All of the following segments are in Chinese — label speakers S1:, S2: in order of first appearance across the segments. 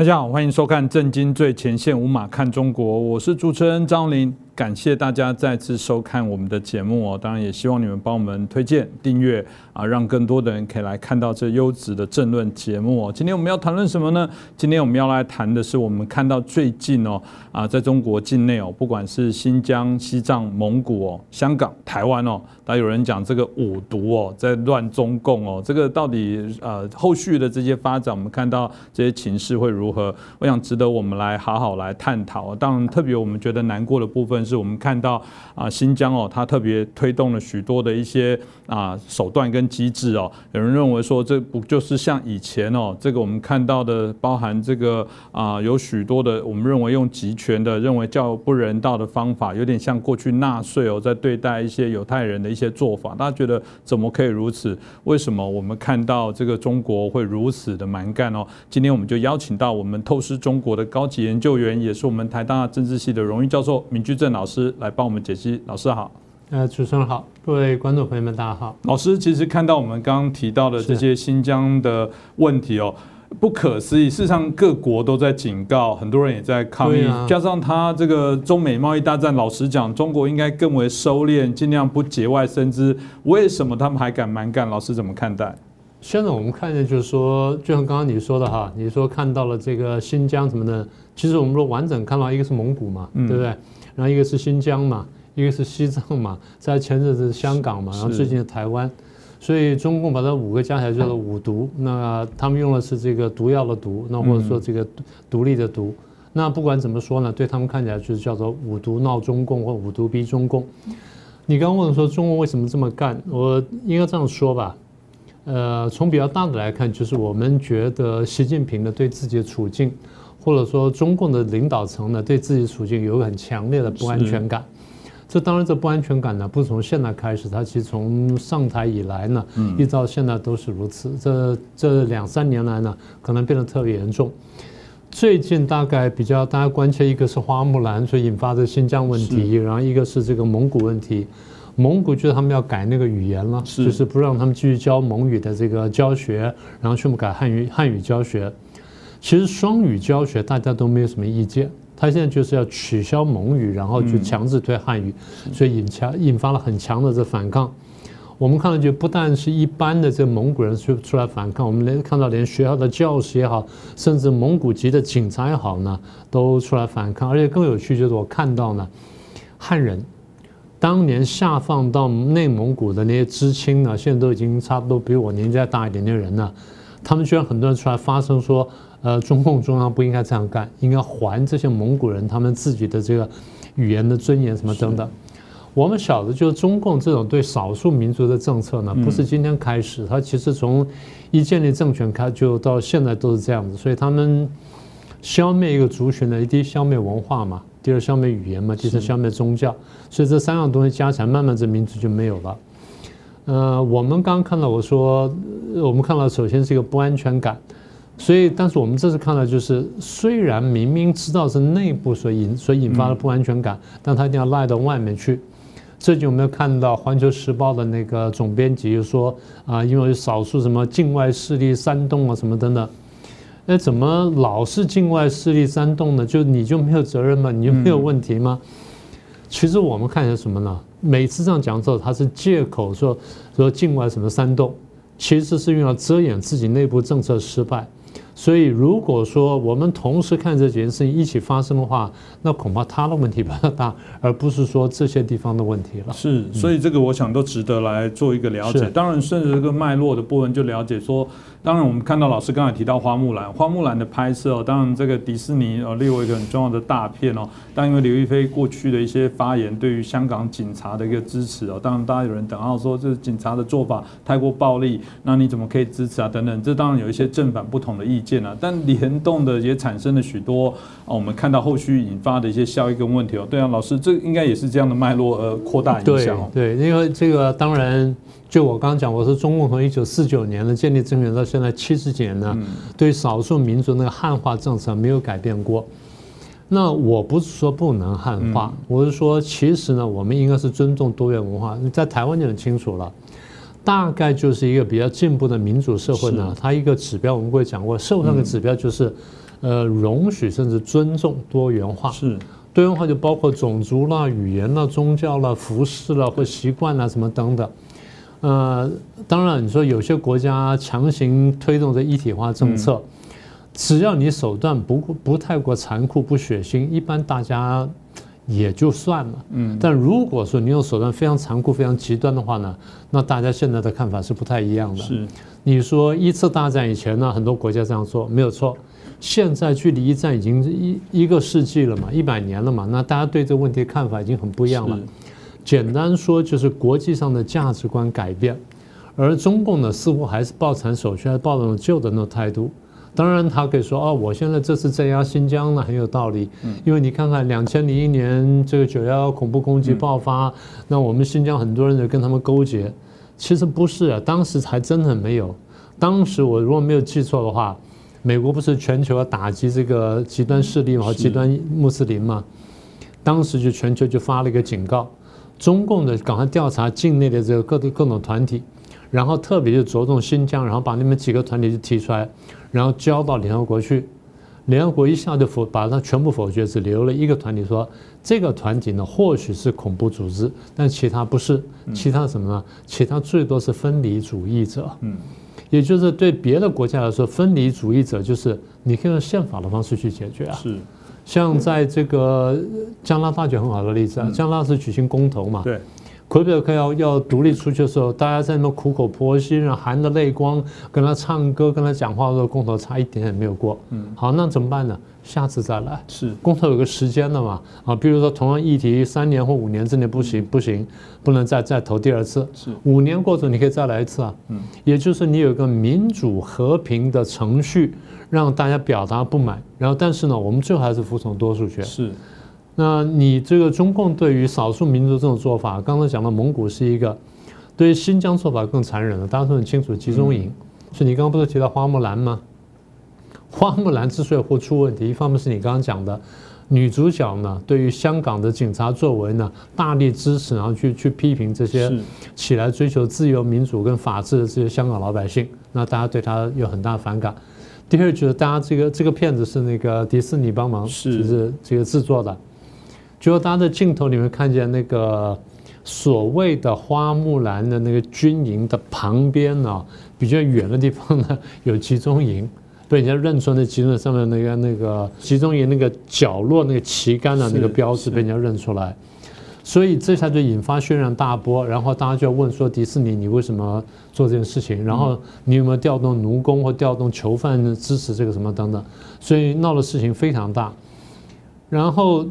S1: 大家好，欢迎收看《震惊最前线》，无马看中国，我是主持人张琳。感谢大家再次收看我们的节目哦，当然也希望你们帮我们推荐、订阅啊，让更多的人可以来看到这优质的政论节目哦。今天我们要谈论什么呢？今天我们要来谈的是我们看到最近哦啊，在中国境内哦，不管是新疆、西藏、蒙古哦、香港、台湾哦，那有人讲这个五毒哦，在乱中共哦，这个到底呃后续的这些发展，我们看到这些情势会如何？我想值得我们来好好来探讨。当然，特别我们觉得难过的部分。是我们看到啊，新疆哦，它特别推动了许多的一些啊手段跟机制哦。有人认为说，这不就是像以前哦，这个我们看到的，包含这个啊，有许多的我们认为用集权的、认为较不人道的方法，有点像过去纳粹哦，在对待一些犹太人的一些做法。大家觉得怎么可以如此？为什么我们看到这个中国会如此的蛮干哦？今天我们就邀请到我们透视中国的高级研究员，也是我们台大政治系的荣誉教授闵居正老。老师来帮我们解析。老师好，
S2: 呃，主持人好，各位观众朋友们，大家好。
S1: 老师其实看到我们刚刚提到的这些新疆的问题哦，不可思议。事实上，各国都在警告，很多人也在抗议。加上他这个中美贸易大战，老实讲，中国应该更为收敛，尽量不节外生枝。为什么他们还敢蛮干？老师怎么看待？
S2: 现在我们看见就是说，就像刚刚你说的哈，你说看到了这个新疆什么的，其实我们说完整看到一个是蒙古嘛，对不对？然后一个是新疆嘛，一个是西藏嘛，在前阵子香港嘛，然后最近的台湾，所以中共把这五个加起来叫做五毒。那他们用的是这个毒药的毒，那或者说这个独立的毒。那不管怎么说呢，对他们看起来就是叫做五毒闹中共或五毒逼中共。你刚问说中共为什么这么干，我应该这样说吧。呃，从比较大的来看，就是我们觉得习近平的对自己的处境。或者说，中共的领导层呢，对自己处境有个很强烈的不安全感。这当然，这不安全感呢，不是从现在开始，它其实从上台以来呢，一直到现在都是如此。这这两三年来呢，可能变得特别严重。最近大概比较大家关切，一个是花木兰所引发的新疆问题，然后一个是这个蒙古问题。蒙古就是他们要改那个语言了，就是不让他们继续教蒙语的这个教学，然后全部改汉语汉语教学。其实双语教学大家都没有什么意见，他现在就是要取消蒙语，然后就强制推汉语，所以引强引发了很强的这反抗。我们看到就不但是一般的这蒙古人出出来反抗，我们连看到连学校的教师也好，甚至蒙古籍的警察也好呢，都出来反抗。而且更有趣就是我看到呢，汉人当年下放到内蒙古的那些知青呢，现在都已经差不多比我年纪再大一点点人了，他们居然很多人出来发声说。呃，中共中央不应该这样干，应该还这些蒙古人他们自己的这个语言的尊严什么等等。我们晓得，就是中共这种对少数民族的政策呢，不是今天开始，它其实从一建立政权开就到现在都是这样子。所以他们消灭一个族群呢，第一消灭文化嘛，第二消灭语言嘛，第三消灭宗教。所以这三样东西加起来，慢慢这民族就没有了。呃，我们刚刚看到我说，我们看到首先是一个不安全感。所以，但是我们这次看到，就是虽然明明知道是内部所引所引发的不安全感，但他一定要赖到外面去。最近有没有看到《环球时报》的那个总编辑就说啊，因为少数什么境外势力煽动啊什么等等，哎，怎么老是境外势力煽动呢？就你就没有责任吗？你就没有问题吗？其实我们看见什么呢？每次这样讲之后，他是借口说说境外什么煽动，其实是用来遮掩自己内部政策失败。所以，如果说我们同时看这几件事情一起发生的话，那恐怕他的问题比较大，而不是说这些地方的问题了。
S1: 是，所以这个我想都值得来做一个了解。当然，顺着这个脉络的部分就了解说。当然，我们看到老师刚才提到花木兰，花木兰的拍摄哦，当然这个迪士尼哦列为一个很重要的大片哦。但因为刘亦菲过去的一些发言，对于香港警察的一个支持哦，当然大家有人等到说这警察的做法太过暴力，那你怎么可以支持啊？等等，这当然有一些正反不同的意见啊。但联动的也产生了许多啊，我们看到后续引发的一些效益跟问题哦。对啊，老师，这应该也是这样的脉络而扩大影响哦。
S2: 对，因为这个当然。就我刚刚讲，我说中共从一九四九年的建立政权到现在七十几年呢，对少数民族那个汉化政策没有改变过。那我不是说不能汉化，我是说其实呢，我们应该是尊重多元文化。在台湾就很清楚了，大概就是一个比较进步的民主社会呢。它一个指标我们会讲过，社会上的指标就是，呃，容许甚至尊重多元化。
S1: 是
S2: 多元化就包括种族啦、语言啦、宗教啦、服饰啦或习惯啦什么等等。呃，当然你说有些国家强行推动这一体化政策，只要你手段不不太过残酷、不血腥，一般大家。也就算了，嗯，但如果说你用手段非常残酷、非常极端的话呢，那大家现在的看法是不太一样的。
S1: 是，
S2: 你说一次大战以前呢，很多国家这样做没有错，现在距离一战已经一一个世纪了嘛，一百年了嘛，那大家对这个问题看法已经很不一样了。简单说就是国际上的价值观改变，而中共呢，似乎还是抱残守缺，还抱那种旧的那种态度。当然，他可以说哦，我现在这次镇压新疆呢很有道理，因为你看看两千零一年这个九幺幺恐怖攻击爆发，那我们新疆很多人就跟他们勾结，其实不是啊，当时还真的没有。当时我如果没有记错的话，美国不是全球要打击这个极端势力和极端穆斯林嘛？当时就全球就发了一个警告，中共的赶快调查境内的这个各种各种团体，然后特别就着重新疆，然后把那么几个团体就提出来。然后交到联合国去，联合国一下就否把它全部否决，只留了一个团体说这个团体呢或许是恐怖组织，但其他不是，其他什么呢？其他最多是分离主义者。嗯，也就是对别的国家来说，分离主义者就是你可以用宪法的方式去解决啊。
S1: 是，
S2: 像在这个加拿大就很好的例子啊，加拿大是举行公投嘛。
S1: 对。
S2: 魁北克要要独立出去的时候，大家在那苦口婆心，然后含着泪光跟他唱歌、跟他讲话的时候，公投差一点也没有过。嗯，好，那怎么办呢？下次再来。
S1: 是，
S2: 公投有个时间的嘛？啊，比如说同样议题，三年或五年之内不行，不行，不能再再投第二次。
S1: 是，
S2: 五年过后你可以再来一次啊。嗯，也就是你有一个民主和平的程序，让大家表达不满，然后但是呢，我们最后还是服从多数权。
S1: 是。
S2: 那你这个中共对于少数民族这种做法，刚才讲到蒙古是一个，对于新疆做法更残忍了。大家都很清楚，集中营。是你刚刚不是提到花木兰吗？花木兰之所以会出问题，一方面是你刚刚讲的，女主角呢对于香港的警察作为呢大力支持，然后去去批评这些起来追求自由民主跟法治的这些香港老百姓，那大家对她有很大反感。第二就是大家这个这个片子是那个迪士尼帮忙就是这个制作的。就大家的镜头里面看见那个所谓的花木兰的那个军营的旁边呢，比较远的地方呢有集中营，被人家认出那集中营上面那个那个集中营那个角落那个旗杆的那个标志被人家认出来，所以这下就引发轩然大波，然后大家就要问说迪士尼你为什么做这件事情？然后你有没有调动奴工或调动囚犯支持这个什么等等？所以闹的事情非常大，然后。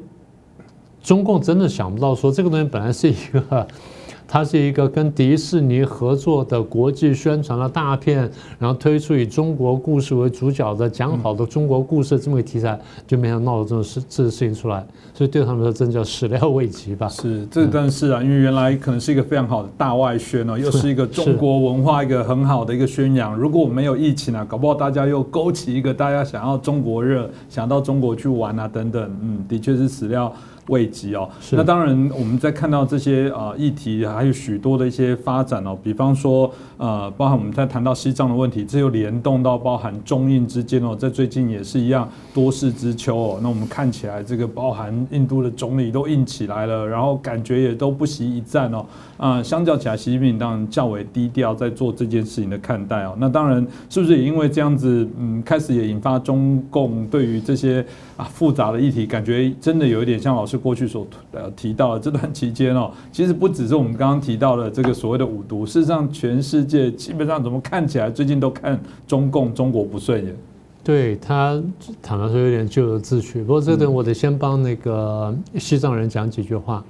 S2: 中共真的想不到，说这个东西本来是一个，它是一个跟迪士尼合作的国际宣传的大片，然后推出以中国故事为主角的讲好的中国故事这么个题材，就没想到闹了这种事这个事情出来，所以对他们说真叫始料未及吧。
S1: 是，这但是啊，因为原来可能是一个非常好的大外宣哦，又是一个中国文化一个很好的一个宣扬。如果没有疫情啊，搞不好大家又勾起一个大家想要中国热，想到中国去玩啊等等，嗯，的确是始料。未及哦，那当然，我们在看到这些啊议题，还有许多的一些发展哦，比方说呃，包含我们在谈到西藏的问题，这又联动到包含中印之间哦，在最近也是一样多事之秋哦。那我们看起来这个包含印度的总理都硬起来了，然后感觉也都不惜一战哦。啊，相较起来，习近平当然较为低调，在做这件事情的看待哦。那当然，是不是也因为这样子，嗯，开始也引发中共对于这些啊复杂的议题，感觉真的有一点像老师过去所呃提到的这段期间哦，其实不只是我们刚刚提到的这个所谓的五毒，事实上全世界基本上怎么看起来，最近都看中共中国不顺眼。
S2: 对他坦白说有点咎由自取，不过这点我得先帮那个西藏人讲几句话。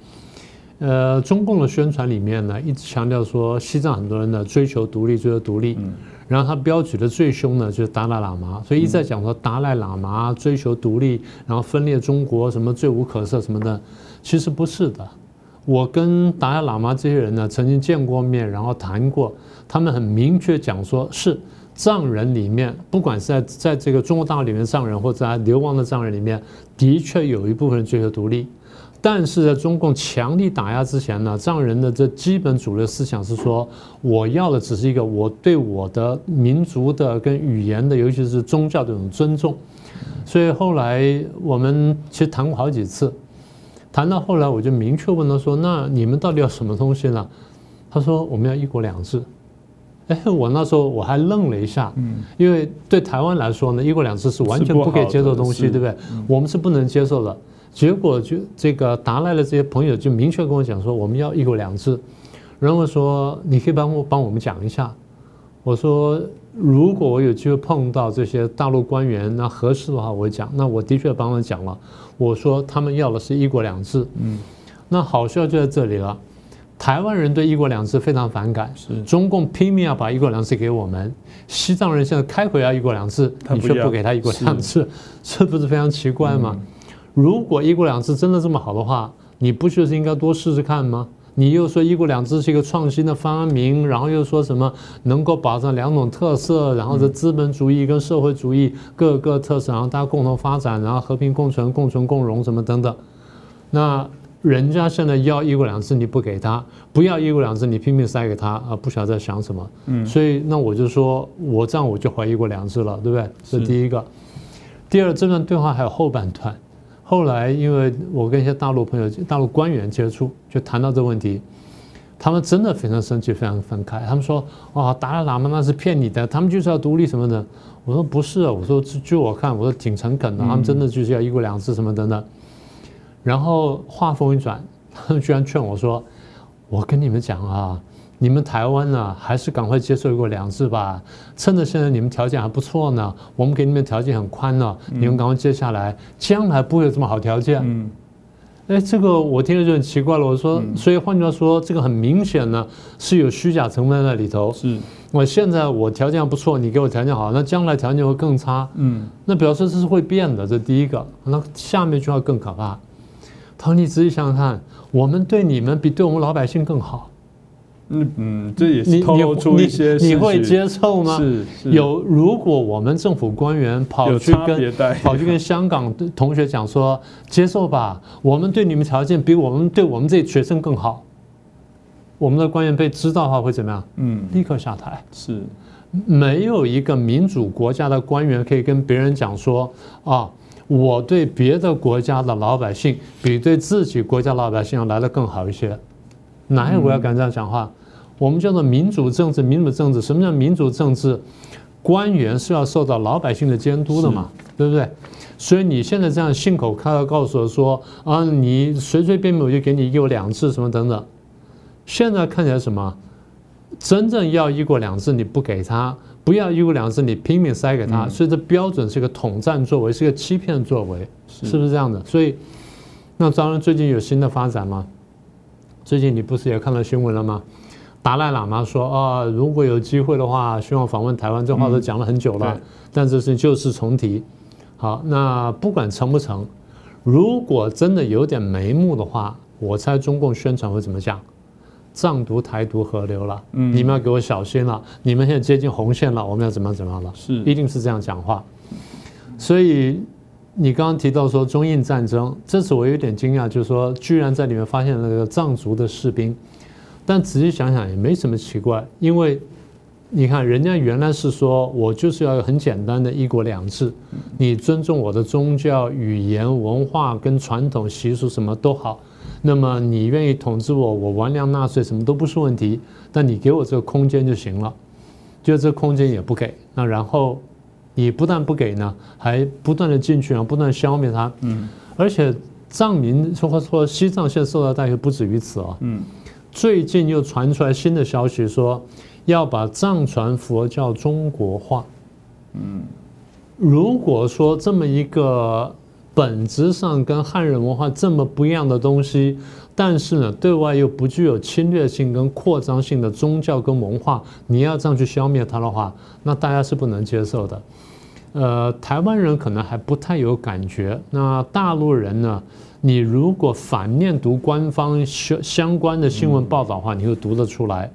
S2: 呃，中共的宣传里面呢，一直强调说西藏很多人呢追求独立，追求独立。然后他标举的最凶呢，就是达赖喇嘛，所以一再讲说达赖喇嘛追求独立，然后分裂中国，什么罪无可赦什么的。其实不是的。我跟达赖喇嘛这些人呢，曾经见过面，然后谈过，他们很明确讲说，是藏人里面，不管是在在这个中国大陆里面藏人，或者在流亡的藏人里面，的确有一部分人追求独立。但是在中共强力打压之前呢，藏人的这基本主流思想是说，我要的只是一个我对我的民族的跟语言的，尤其是宗教这种尊重。所以后来我们其实谈过好几次，谈到后来我就明确问他说：“那你们到底要什么东西呢？”他说：“我们要一国两制。”哎，我那时候我还愣了一下，嗯，因为对台湾来说呢，一国两制是完全不可以接受的东西，对不对？我们是不能接受的。结果就这个达赖的这些朋友就明确跟我讲说，我们要一国两制。然后说，你可以帮我帮我们讲一下。我说，如果我有机会碰到这些大陆官员，那合适的话，我讲。那我的确帮他讲了。我说，他们要的是一国两制。嗯，那好笑就在这里了。台湾人对一国两制非常反感，是中共拼命要把一国两制给我们。西藏人现在开回要一国两制，你却不给他一国两制，这不是非常奇怪吗？如果一国两制真的这么好的话，你不就是应该多试试看吗？你又说一国两制是一个创新的发明，然后又说什么能够保障两种特色，然后这资本主义跟社会主义各个特色，然后大家共同发展，然后和平共存、共存共荣什么等等，那。人家现在要一国两制，你不给他；不要一国两制，你拼命塞给他啊！不晓得在想什么。嗯，所以那我就说，我这样我就怀疑一国两制了，对不对？这第一个。第二，这段对话还有后半段。后来，因为我跟一些大陆朋友、大陆官员接触，就谈到这个问题，他们真的非常生气，非常愤慨。他们说：“啊，达赖喇嘛那是骗你的，他们就是要独立什么的。”我说：“不是啊，我说据我看，我说挺诚恳的，他们真的就是要一国两制什么等等。”然后话锋一转，他们居然劝我说：“我跟你们讲啊，你们台湾呢，还是赶快接受一国两制吧。趁着现在你们条件还不错呢，我们给你们条件很宽呢，你们赶快接下来，将来不会有这么好条件。”嗯，哎，这个我听了就很奇怪了。我说，所以换句话说，这个很明显呢是有虚假成分在里头。是，我现在我条件不错，你给我条件好，那将来条件会更差。嗯，那表示这是会变的。这第一个，那下面一句话更可怕。他说：“你仔细想想看，我们对你们比对我们老百姓更好。
S1: 嗯嗯，这也是透露出一些
S2: 你会接受吗？
S1: 是
S2: 有。如果我们政府官员跑去跟跑去跟香港的同学讲说，接受吧，我们对你们条件比我们对我们这学生更好，我们的官员被知道的话会怎么样？嗯，立刻下台。
S1: 是
S2: 没有一个民主国家的官员可以跟别人讲说啊。”我对别的国家的老百姓比对自己国家老百姓要来的更好一些，哪有国要敢这样讲话？我们叫做民主政治，民主政治什么叫民主政治？官员是要受到老百姓的监督的嘛，对不对？所以你现在这样信口开河告诉我说啊，你随随便便我就给你一国两制什么等等，现在看起来什么？真正要一国两制你不给他。不要一国两制，你拼命塞给他，所以这标准是一个统战作为，是一个欺骗作为，是不是这样的？所以，那当然最近有新的发展吗？最近你不是也看到新闻了吗？达赖喇嘛说啊，如果有机会的话，希望访问台湾，这话都讲了很久了，但这是旧事重提。好，那不管成不成，如果真的有点眉目的话，我猜中共宣传会怎么讲？藏独、台独合流了，嗯，你们要给我小心了。你们现在接近红线了，我们要怎么样怎么样了？
S1: 是，
S2: 一定是这样讲话。所以你刚刚提到说中印战争，这次我有点惊讶，就是说居然在里面发现那个藏族的士兵。但仔细想想也没什么奇怪，因为你看人家原来是说我就是要很简单的一国两制，你尊重我的宗教、语言、文化跟传统习俗什么都好。那么你愿意统治我，我完粮纳税什么都不是问题，但你给我这个空间就行了，就这空间也不给，那然后你不但不给呢，还不断的进去，然后不断消灭它，嗯，而且藏民说说西藏现在受到待遇不止于此啊，嗯，最近又传出来新的消息说要把藏传佛教中国化，嗯，如果说这么一个。本质上跟汉人文化这么不一样的东西，但是呢，对外又不具有侵略性跟扩张性的宗教跟文化，你要这样去消灭它的话，那大家是不能接受的。呃，台湾人可能还不太有感觉，那大陆人呢？你如果反面读官方相相关的新闻报道的话，你会读得出来。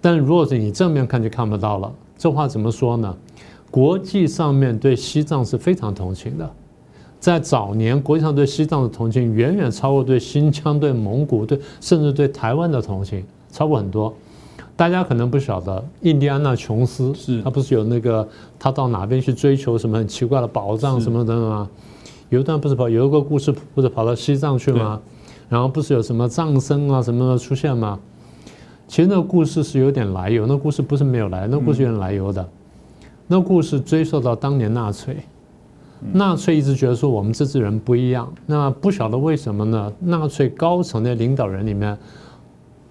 S2: 但如果是你正面看就看不到了。这话怎么说呢？国际上面对西藏是非常同情的。在早年国际上对西藏的同情远远超过对新疆、对蒙古、对甚至对台湾的同情，超过很多。大家可能不晓得，印第安纳琼斯
S1: 是
S2: 他不是有那个他到哪边去追求什么很奇怪的宝藏什么等等吗？有一段不是跑有一个故事不是跑到西藏去吗？然后不是有什么藏僧啊什么的出现吗？其实那个故事是有点来由，那故事不是没有来，那故事有点来由的。那故事追溯到当年纳粹。纳粹一直觉得说我们这支人不一样，那不晓得为什么呢？纳粹高层的领导人里面，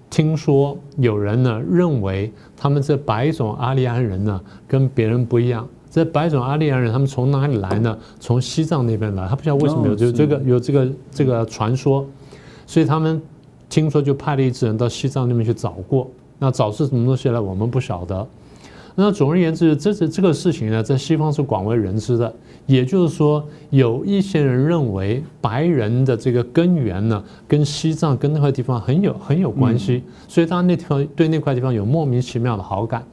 S2: 听说有人呢认为他们这白种阿利安人呢跟别人不一样。这白种阿利安人他们从哪里来呢？从西藏那边来，他不知道为什么有就这个有这个这个传说，所以他们听说就派了一支人到西藏那边去找过。那找是什么东西呢？我们不晓得。那总而言之，这这这个事情呢，在西方是广为人知的。也就是说，有一些人认为白人的这个根源呢，跟西藏跟那块地方很有很有关系，所以他那地方对那块地方有莫名其妙的好感。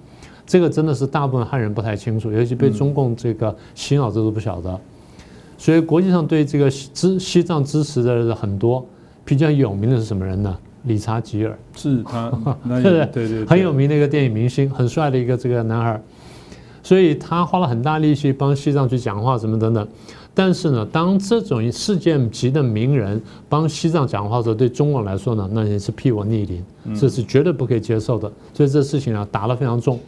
S2: 这个真的是大部分汉人不太清楚，尤其被中共这个洗脑，这都不晓得。所以国际上对这个支西藏支持的人很多，比较有名的是什么人呢？理查吉尔
S1: 是他，
S2: 对对？对对，很有名的一个电影明星，很帅的一个这个男孩，所以他花了很大力气帮西藏去讲话，什么等等。但是呢，当这种世界级的名人帮西藏讲话的时候，对中国来说呢，那也是屁我逆鳞，这是绝对不可以接受的。所以这事情啊，打得非常重。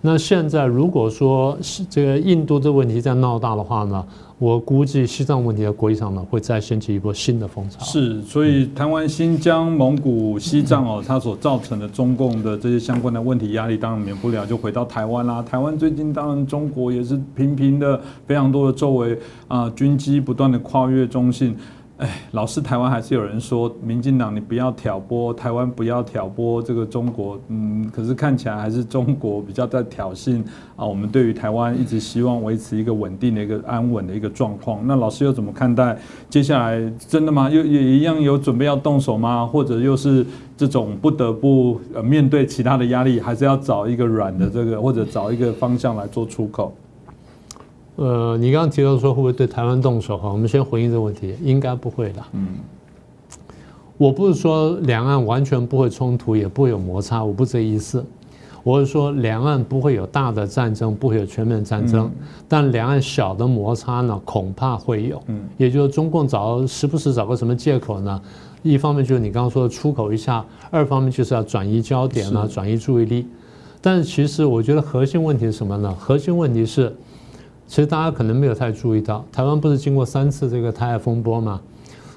S2: 那现在如果说这个印度这问题再闹大的话呢？我估计西藏问题在国际上呢，会再掀起一波新的风潮。
S1: 是，所以台湾、新疆、蒙古、西藏哦，它所造成的中共的这些相关的问题压力，当然免不了就回到台湾啦。台湾最近当然中国也是频频的非常多的周围啊军机不断的跨越中信。哎，老是台湾还是有人说，民进党你不要挑拨台湾，不要挑拨这个中国，嗯，可是看起来还是中国比较在挑衅啊。我们对于台湾一直希望维持一个稳定的一个安稳的一个状况。那老师又怎么看待接下来真的吗？又也一样有准备要动手吗？或者又是这种不得不呃面对其他的压力，还是要找一个软的这个，或者找一个方向来做出口？
S2: 呃，你刚刚提到说会不会对台湾动手哈？我们先回应这个问题，应该不会的。嗯，我不是说两岸完全不会冲突，也不会有摩擦，我不这意思。我是说两岸不会有大的战争，不会有全面战争，但两岸小的摩擦呢，恐怕会有。嗯，也就是中共找时不时找个什么借口呢？一方面就是你刚刚说的出口一下，二方面就是要转移焦点啊，转移注意力。但是其实我觉得核心问题是什么呢？核心问题是。其实大家可能没有太注意到，台湾不是经过三次这个台海风波吗？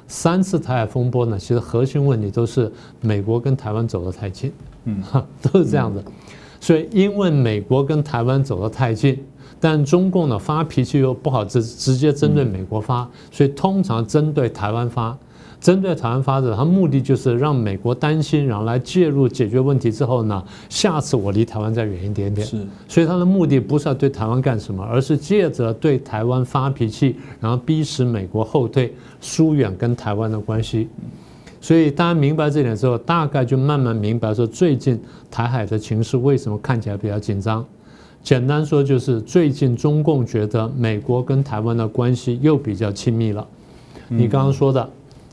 S2: 三次台海风波呢，其实核心问题都是美国跟台湾走得太近，嗯，都是这样的。所以因为美国跟台湾走得太近，但中共呢发脾气又不好直直接针对美国发，所以通常针对台湾发。针对台湾发展，它目的就是让美国担心，然后来介入解决问题之后呢，下次我离台湾再远一点点。
S1: 是，
S2: 所以它的目的不是要对台湾干什么，而是借着对台湾发脾气，然后逼使美国后退，疏远跟台湾的关系。所以大家明白这点之后，大概就慢慢明白说，最近台海的情势为什么看起来比较紧张。简单说就是最近中共觉得美国跟台湾的关系又比较亲密了。你刚刚说的。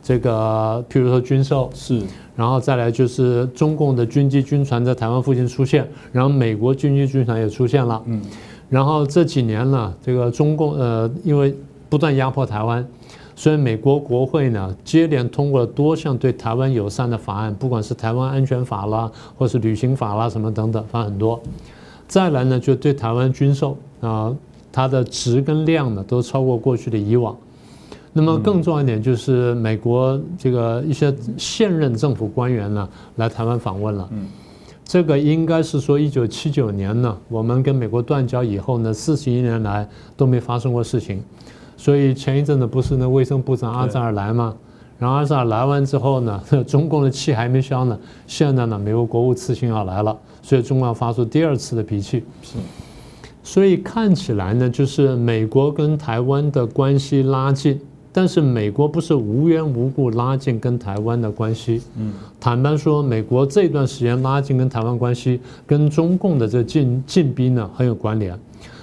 S2: 这个，譬如说军售
S1: 是，
S2: 然后再来就是中共的军机、军船在台湾附近出现，然后美国军机、军船也出现了，嗯，然后这几年呢，这个中共呃，因为不断压迫台湾，所以美国国会呢接连通过了多项对台湾友善的法案，不管是台湾安全法啦，或是旅行法啦什么等等，反正很多。再来呢，就对台湾军售啊，它的值跟量呢都超过过去的以往。那么更重要一点就是，美国这个一些现任政府官员呢来台湾访问了。嗯，这个应该是说，一九七九年呢，我们跟美国断交以后呢，四十一年来都没发生过事情。所以前一阵子不是那卫生部长阿扎尔来吗？然后阿扎尔来完之后呢，中共的气还没消呢。现在呢，美国国务次卿要来了，所以中共要发出第二次的脾气。是，所以看起来呢，就是美国跟台湾的关系拉近。但是美国不是无缘无故拉近跟台湾的关系。嗯，坦白说，美国这段时间拉近跟台湾关系，跟中共的这进进逼呢很有关联。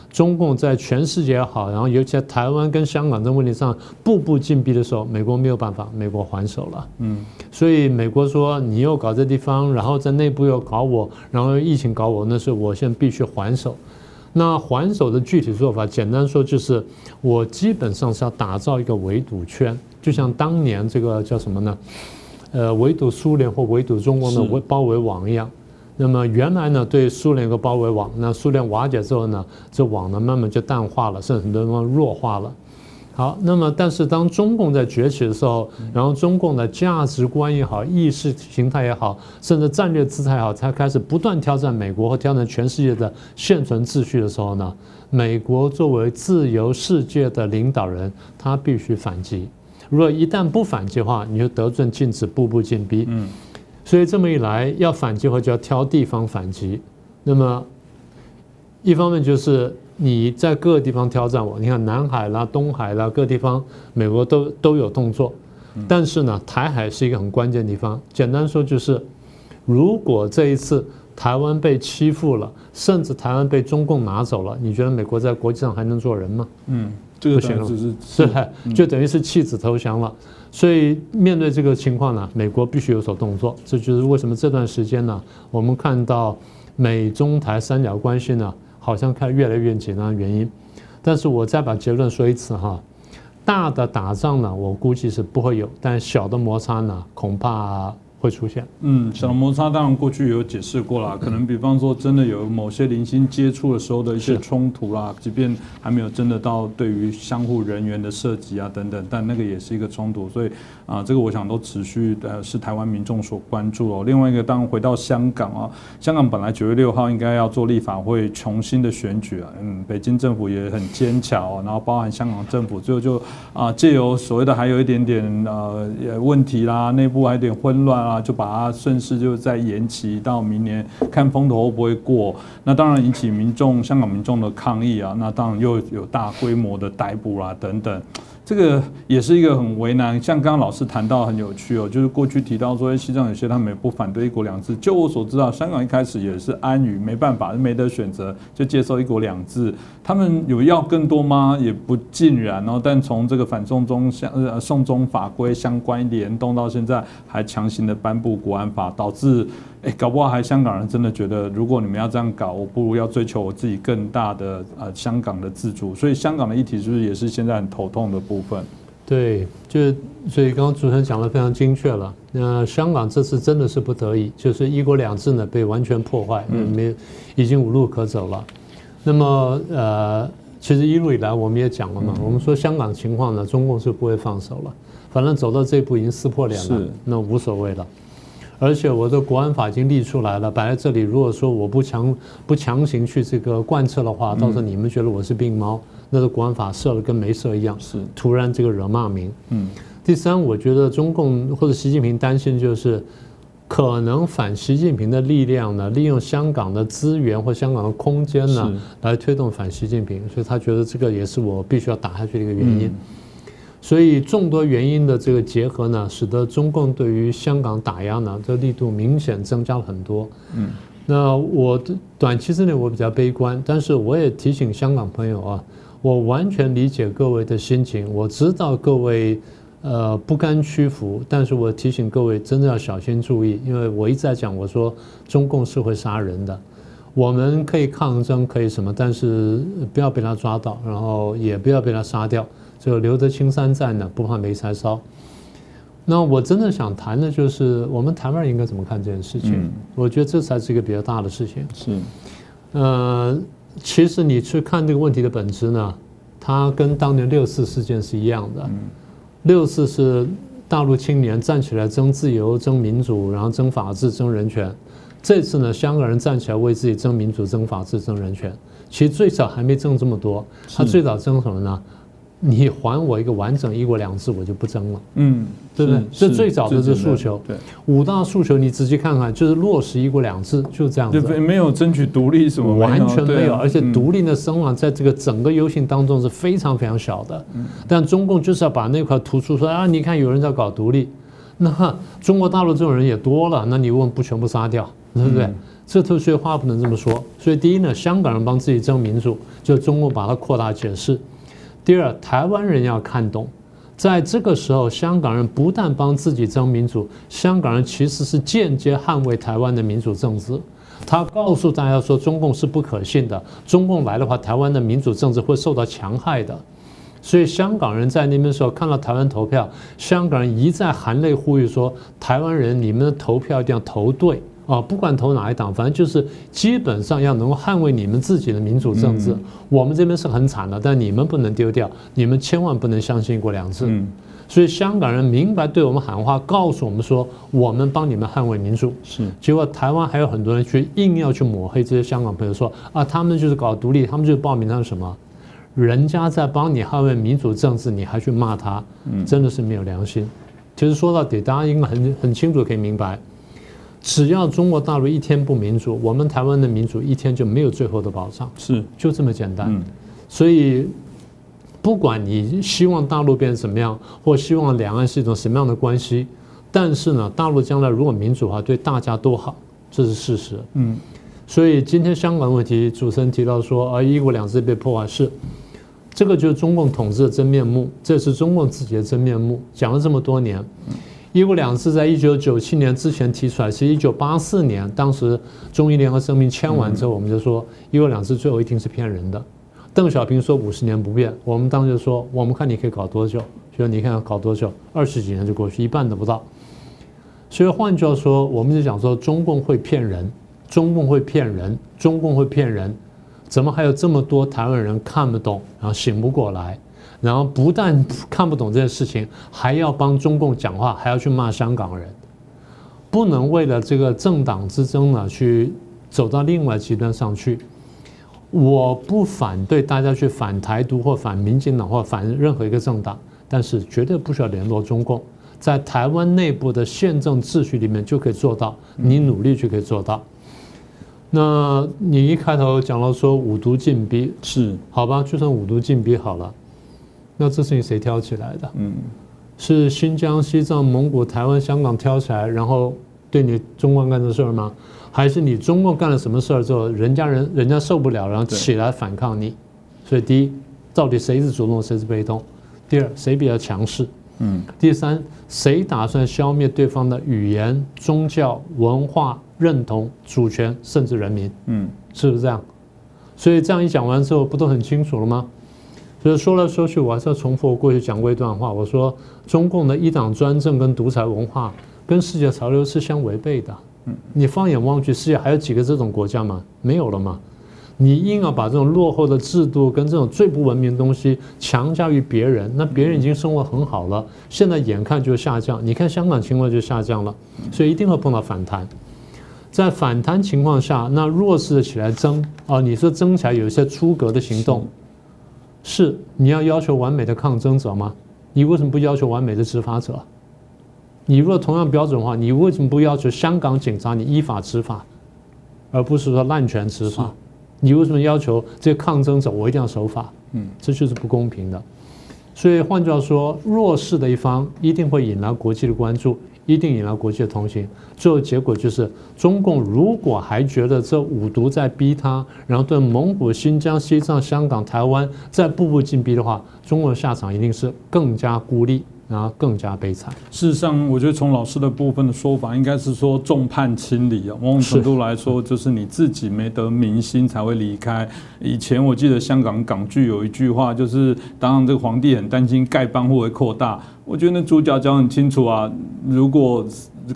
S2: 中共在全世界也好，然后尤其在台湾跟香港这问题上步步进逼的时候，美国没有办法，美国还手了。嗯，所以美国说你又搞这地方，然后在内部又搞我，然后疫情搞我，那是我现在必须还手。那还手的具体做法，简单说就是我基本上是要打造一个围堵圈，就像当年这个叫什么呢？呃，围堵苏联或围堵中国的围包围网一样。那么原来呢，对苏联有个包围网，那苏联瓦解之后呢，这网呢慢慢就淡化了，甚至很多地方弱化了。好，那么但是当中共在崛起的时候，然后中共的价值观也好，意识形态也好，甚至战略姿态也好，才开始不断挑战美国和挑战全世界的现存秩序的时候呢，美国作为自由世界的领导人，他必须反击。如果一旦不反击的话，你就得寸进尺，步步紧逼。嗯。所以这么一来，要反击的话，就要挑地方反击。那么，一方面就是你在各个地方挑战我，你看南海啦、东海啦，各地方美国都都有动作。但是呢，台海是一个很关键的地方。简单说就是，如果这一次台湾被欺负了，甚至台湾被中共拿走了，你觉得美国在国际上还能做人吗？嗯。
S1: 这个行
S2: 是是，就等于是弃子投降了。所以面对这个情况呢，美国必须有所动作。这就是为什么这段时间呢，我们看到美中台三角关系呢，好像看越来越紧张的原因。但是我再把结论说一次哈，大的打仗呢，我估计是不会有，但小的摩擦呢，恐怕。会出现，
S1: 嗯，小摩擦当然过去有解释过了，可能比方说真的有某些零星接触的时候的一些冲突啦，即便还没有真的到对于相互人员的涉及啊等等，但那个也是一个冲突，所以啊，这个我想都持续呃是台湾民众所关注哦。另外一个，当然回到香港啊，香港本来九月六号应该要做立法会重新的选举啊，嗯，北京政府也很坚强哦，然后包含香港政府最后就啊借由所谓的还有一点点呃问题啦，内部还有点混乱啊。就把它顺势就再延期到明年，看风头会不会过。那当然引起民众、香港民众的抗议啊。那当然又有大规模的逮捕啊等等。这个也是一个很为难，像刚刚老师谈到很有趣哦，就是过去提到说西藏有些他们也不反对一国两制。就我所知道，香港一开始也是安于没办法，没得选择就接受一国两制。他们有要更多吗？也不尽然哦。但从这个反送中相呃送中法规相关联动到现在，还强行的颁布国安法，导致。哎，搞不好还香港人真的觉得，如果你们要这样搞，我不如要追求我自己更大的呃香港的自主。所以香港的议题是不是也是现在很头痛的部分？
S2: 对，就是所以刚刚主持人讲的非常精确了。那香港这次真的是不得已，就是一国两制呢被完全破坏，没已经无路可走了。那么呃，其实一路以来我们也讲了嘛，我们说香港情况呢，中共是不会放手了，反正走到这一步已经撕破脸了，那无所谓了。而且我的国安法已经立出来了，摆在这里。如果说我不强不强行去这个贯彻的话，到时候你们觉得我是病猫，那个国安法设了跟没设一样，
S1: 是
S2: 突然这个惹骂名。嗯。第三，我觉得中共或者习近平担心就是，可能反习近平的力量呢，利用香港的资源或香港的空间呢，来推动反习近平，所以他觉得这个也是我必须要打下去的一个原因。所以众多原因的这个结合呢，使得中共对于香港打压呢，这力度明显增加了很多。嗯，那我短期之内我比较悲观，但是我也提醒香港朋友啊，我完全理解各位的心情，我知道各位呃不甘屈服，但是我提醒各位真的要小心注意，因为我一直在讲，我说中共是会杀人的，我们可以抗争，可以什么，但是不要被他抓到，然后也不要被他杀掉。就留得青山在呢，不怕没柴烧。那我真的想谈的就是，我们台湾人应该怎么看这件事情？我觉得这才是一个比较大的事情。
S1: 是，
S2: 呃，其实你去看这个问题的本质呢，它跟当年六四事件是一样的。六四是大陆青年站起来争自由、争民主，然后争法治、争人权。这次呢，香港人站起来为自己争民主、争法治、争人权。其实最早还没争这么多，他最早争什么呢？你还我一个完整一国两制，我就不争了。嗯，对不对？这最早的这诉求，
S1: 对
S2: 五大诉求，你仔细看看，就是落实一国两制，就这样子。
S1: 没有争取独立什么，
S2: 完全没有。而且独立的声望在这个整个游行当中是非常非常小的。但中共就是要把那块突出，说啊，你看有人在搞独立，那中国大陆这种人也多了，那你问不全部杀掉，对不对？这特殊话不能这么说。所以第一呢，香港人帮自己争民主，就中共把它扩大解释；第二，台湾人要看懂，在这个时候，香港人不但帮自己争民主，香港人其实是间接捍卫台湾的民主政治。他告诉大家说，中共是不可信的，中共来的话，台湾的民主政治会受到强害的。所以香港人在那边的时候看到台湾投票，香港人一再含泪呼吁说：“台湾人，你们的投票一定要投对啊！不管投哪一党，反正就是基本上要能够捍卫你们自己的民主政治。我们这边是很惨的，但你们不能丢掉，你们千万不能相信一国两制。”所以香港人明白对我们喊话，告诉我们说：“我们帮你们捍卫民主。”
S1: 是。
S2: 结果台湾还有很多人去硬要去抹黑这些香港朋友，说：“啊，他们就是搞独立，他们就是报名他是什么？”人家在帮你捍卫民主政治，你还去骂他，真的是没有良心。其实说到底，大家应该很很清楚可以明白，只要中国大陆一天不民主，我们台湾的民主一天就没有最后的保障。
S1: 是，
S2: 就这么简单。所以，不管你希望大陆变成什么样，或希望两岸是一种什么样的关系，但是呢，大陆将来如果民主化，对大家都好，这是事实。嗯。所以今天香港问题，主持人提到说，啊，一国两制被破坏是。这个就是中共统治的真面目，这是中共自己的真面目。讲了这么多年，一国两制在一九九七年之前提出来，是一九八四年，当时中英联合声明签完之后，我们就说一国两制最后一定是骗人的。邓小平说五十年不变，我们当时就说我们看你可以搞多久，就你看要搞多久，二十几年就过去，一半都不到。所以换句话说，我们就讲说中共会骗人，中共会骗人，中共会骗人。怎么还有这么多台湾人看不懂，然后醒不过来，然后不但看不懂这件事情，还要帮中共讲话，还要去骂香港人，不能为了这个政党之争呢去走到另外极端上去。我不反对大家去反台独或反民进党或反任何一个政党，但是绝对不需要联络中共，在台湾内部的宪政秩序里面就可以做到，你努力就可以做到。那你一开头讲到说五毒禁逼
S1: 是
S2: 好吧，就算五毒禁逼好了，那这事情谁挑起来的？嗯，是新疆、西藏、蒙古、台湾、香港挑起来，然后对你中共干的事儿吗？还是你中共干了什么事儿之后，人家人人家受不了，然后起来反抗你？所以第一，到底谁是主动，谁是被动？第二，谁比较强势？嗯，第三，谁打算消灭对方的语言、宗教、文化？认同主权，甚至人民，嗯，是不是这样？所以这样一讲完之后，不都很清楚了吗？就是说来说去，我还是要重复我过去讲过一段话。我说，中共的一党专政跟独裁文化，跟世界潮流是相违背的。嗯，你放眼望去，世界还有几个这种国家吗？没有了吗？你硬要把这种落后的制度跟这种最不文明的东西强加于别人，那别人已经生活很好了，现在眼看就下降。你看香港情况就下降了，所以一定会碰到反弹。在反弹情况下，那弱势的起来争啊！你说争起来有一些出格的行动，是你要要求完美的抗争者吗？你为什么不要求完美的执法者？你如果同样标准的话，你为什么不要求香港警察你依法执法，而不是说滥权执法？你为什么要求这些抗争者我一定要守法？嗯，这就是不公平的。所以换句话说，弱势的一方一定会引来国际的关注。一定引来国际的同情，最后结果就是中共如果还觉得这五毒在逼他，然后对蒙古、新疆、西藏、香港、台湾再步步进逼的话，中国的下场一定是更加孤立。然后更加悲惨。
S1: 事实上，我觉得从老师的部分的说法，应该是说众叛亲离啊。某种程度来说，就是你自己没得民心才会离开。以前我记得香港港剧有一句话，就是当然这个皇帝很担心丐帮会扩大。我觉得那主角讲很清楚啊，如果。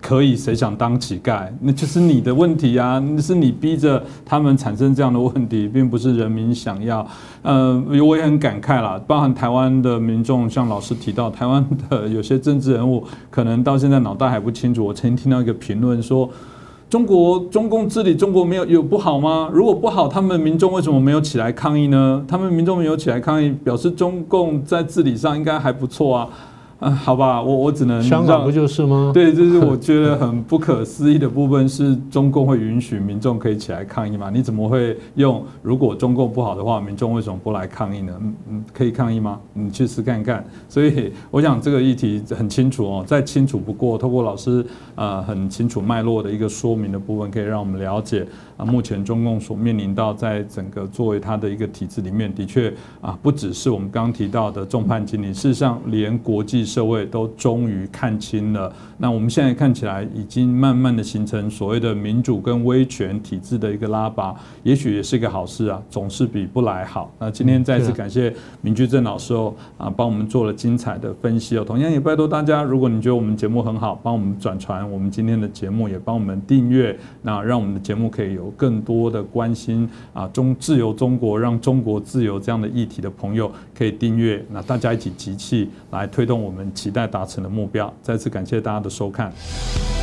S1: 可以，谁想当乞丐？那就是你的问题啊！是你逼着他们产生这样的问题，并不是人民想要。呃，我也很感慨啦，包含台湾的民众，像老师提到，台湾的有些政治人物，可能到现在脑袋还不清楚。我曾经听到一个评论说：“中国中共治理中国没有有不好吗？如果不好，他们民众为什么没有起来抗议呢？他们民众没有起来抗议，表示中共在治理上应该还不错啊。”嗯，好吧，我我只能
S2: 香港不就是吗？
S1: 对，这是我觉得很不可思议的部分，是中共会允许民众可以起来抗议吗？你怎么会用如果中共不好的话，民众为什么不来抗议呢？嗯嗯，可以抗议吗？你去试看看。所以我想这个议题很清楚哦，再清楚不过，透过老师啊很清楚脉络的一个说明的部分，可以让我们了解啊，目前中共所面临到在整个作为它的一个体制里面，的确啊，不只是我们刚刚提到的众叛亲离，事实上连国际。社会都终于看清了，那我们现在看起来已经慢慢的形成所谓的民主跟威权体制的一个拉拔，也许也是一个好事啊，总是比不来好。那今天再次感谢明居正老师哦，啊，帮我们做了精彩的分析哦。同样也拜托大家，如果你觉得我们节目很好，帮我们转传我们今天的节目，也帮我们订阅，那让我们的节目可以有更多的关心啊中自由中国，让中国自由这样的议题的朋友可以订阅，那大家一起集气来推动我们。期待达成的目标。再次感谢大家的收看。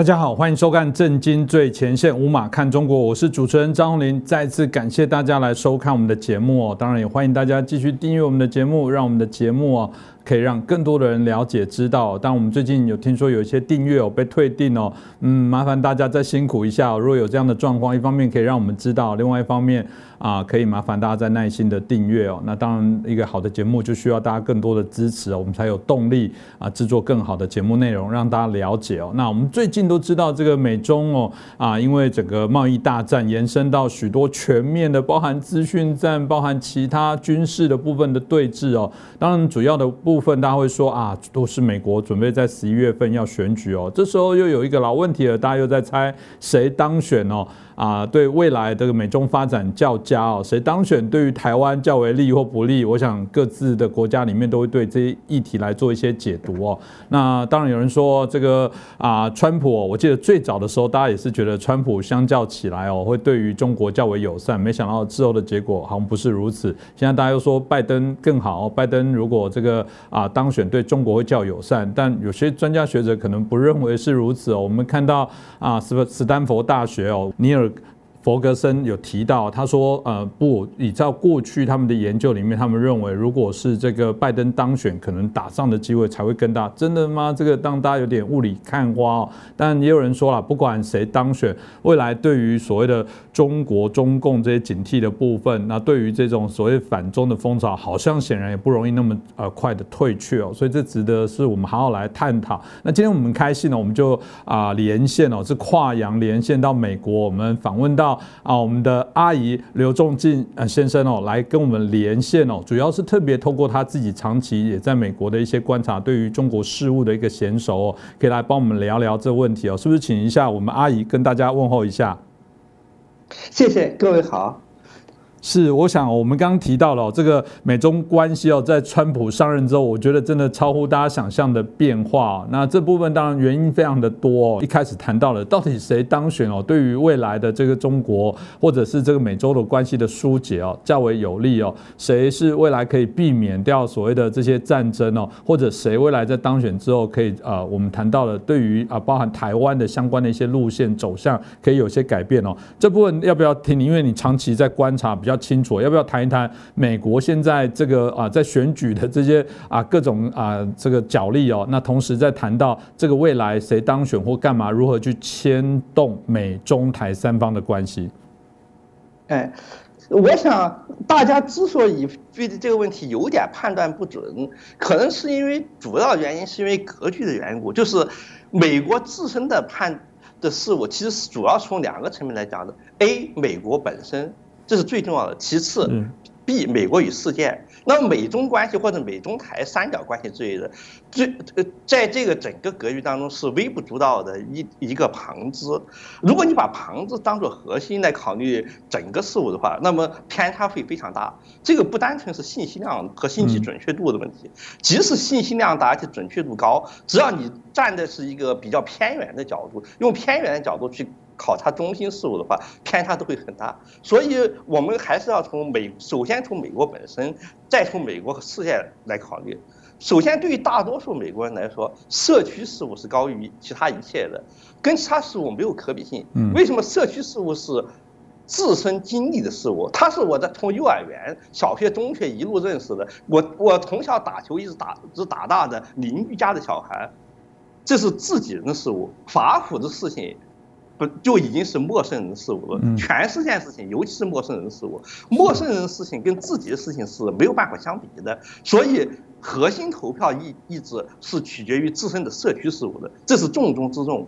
S1: 大家好，欢迎收看《震惊最前线》，五马看中国，我是主持人张宏林。再次感谢大家来收看我们的节目哦，当然也欢迎大家继续订阅我们的节目，让我们的节目哦。可以让更多的人了解、知道。但我们最近有听说有一些订阅哦被退订哦，嗯，麻烦大家再辛苦一下。如果有这样的状况，一方面可以让我们知道，另外一方面啊，可以麻烦大家再耐心的订阅哦。那当然，一个好的节目就需要大家更多的支持哦，我们才有动力啊制作更好的节目内容，让大家了解哦。那我们最近都知道这个美中哦啊，因为整个贸易大战延伸到许多全面的，包含资讯战、包含其他军事的部分的对峙哦。当然，主要的部分大家会说啊，都是美国准备在十一月份要选举哦，这时候又有一个老问题了，大家又在猜谁当选哦。啊，对未来这个美中发展较佳哦，谁当选对于台湾较为利或不利？我想各自的国家里面都会对这些议题来做一些解读哦。那当然有人说这个啊，川普，我记得最早的时候大家也是觉得川普相较起来哦，会对于中国较为友善，没想到之后的结果好像不是如此。现在大家又说拜登更好，拜登如果这个啊当选对中国会较友善，但有些专家学者可能不认为是如此哦。我们看到啊，斯斯丹佛大学哦，尼尔。work 佛格森有提到，他说：“呃，不，依照过去他们的研究里面，他们认为，如果是这个拜登当选，可能打仗的机会才会更大。真的吗？这个让大家有点雾里看花哦。但也有人说了，不管谁当选，未来对于所谓的中国、中共这些警惕的部分，那对于这种所谓反中的风潮，好像显然也不容易那么呃快的退却哦。所以这值得是我们好好来探讨。那今天我们开心呢，我们就啊连线哦，是跨洋连线到美国，我们访问到。”啊，我们的阿姨刘仲进先生哦，来跟我们连线哦，主要是特别透过他自己长期也在美国的一些观察，对于中国事务的一个娴熟哦，可以来帮我们聊聊这个问题哦，是不是？请一下我们阿姨跟大家问候一下。
S3: 谢谢各位好。
S1: 是，我想我们刚刚提到了这个美中关系哦，在川普上任之后，我觉得真的超乎大家想象的变化。那这部分当然原因非常的多。哦。一开始谈到了到底谁当选哦，对于未来的这个中国或者是这个美洲的关系的疏解哦，较为有利哦。谁是未来可以避免掉所谓的这些战争哦，或者谁未来在当选之后可以啊，我们谈到了对于啊，包含台湾的相关的一些路线走向可以有些改变哦。这部分要不要听？因为你长期在观察比较。要清楚，要不要谈一谈美国现在这个啊，在选举的这些啊各种啊这个角力哦？那同时在谈到这个未来谁当选或干嘛，如何去牵动美中台三方的关系？
S3: 哎，我想大家之所以对这个问题有点判断不准，可能是因为主要原因是因为格局的缘故，就是美国自身的判的事物，其实是主要从两个层面来讲的：A，美国本身。这是最重要的。其次，B 美国与世界，那么美中关系或者美中台三角关系之类的，最呃，在这个整个格局当中是微不足道的一一个旁支。如果你把旁支当做核心来考虑整个事物的话，那么偏差会非常大。这个不单纯是信息量和信息准确度的问题，即使信息量大而且准确度高，只要你站的是一个比较偏远的角度，用偏远的角度去。考察中心事务的话，偏差都会很大，所以我们还是要从美，首先从美国本身，再从美国和世界来考虑。首先，对于大多数美国人来说，社区事务是高于其他一切的，跟其他事务没有可比性。为什么社区事务是自身经历的事物？它是我在从幼儿园、小学、中学一路认识的，我我从小打球一直打直打大的邻居家的小孩，这是自己人的事物，法府的事情。不就已经是陌生人的事物了？全世界事情，尤其是陌生人的事物，陌生人的事情跟自己的事情是没有办法相比的。所以，核心投票意意志是取决于自身的社区事务的，这是重中之重。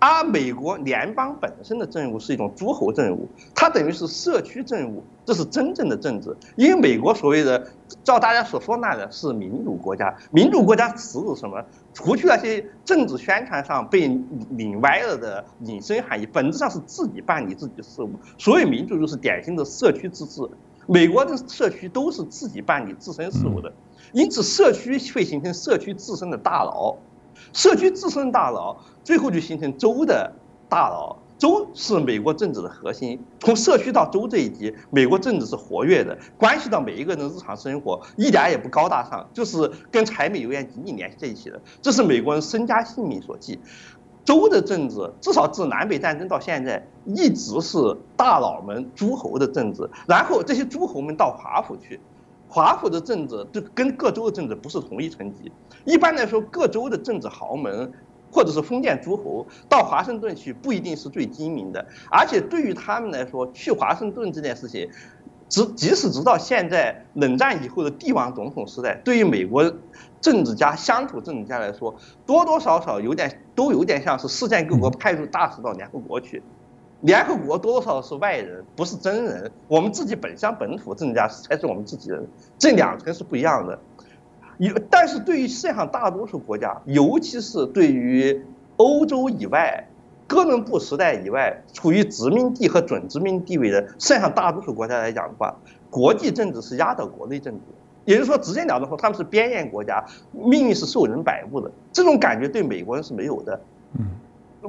S3: 而美国联邦本身的政务是一种诸侯政务，它等于是社区政务，这是真正的政治。因为美国所谓的，照大家所说那的是民主国家，民主国家词是什么？除去那些政治宣传上被拧歪了的引申含义，本质上是自己办理自己的事务。所以民主就是典型的社区自治。美国的社区都是自己办理自身事务的，因此社区会形成社区自身的大佬。社区自身大佬，最后就形成州的大佬。州是美国政治的核心，从社区到州这一级，美国政治是活跃的，关系到每一个人的日常生活，一点也不高大上，就是跟柴米油盐紧紧联系在一起的。这是美国人身家性命所系。州的政治，至少自南北战争到现在，一直是大佬们、诸侯的政治。然后这些诸侯们到华府去。华府的政治就跟各州的政治不是同一层级。一般来说，各州的政治豪门或者是封建诸侯到华盛顿去不一定是最精明的。而且对于他们来说，去华盛顿这件事情，直即使直到现在冷战以后的帝王总统时代，对于美国政治家、乡土政治家来说，多多少少有点都有点像是世界各国派出大使到联合国去。联合国多多少少是外人，不是真人。我们自己本乡本土政治家才是我们自己人，这两层是不一样的。有，但是对于世界上大多数国家，尤其是对于欧洲以外、哥伦布时代以外处于殖民地和准殖民地位的世界上大多数国家来讲的话，国际政治是压倒国内政治。也就是说，直接了当说，他们是边缘国家，命运是受人摆布的。这种感觉对美国人是没有的。嗯，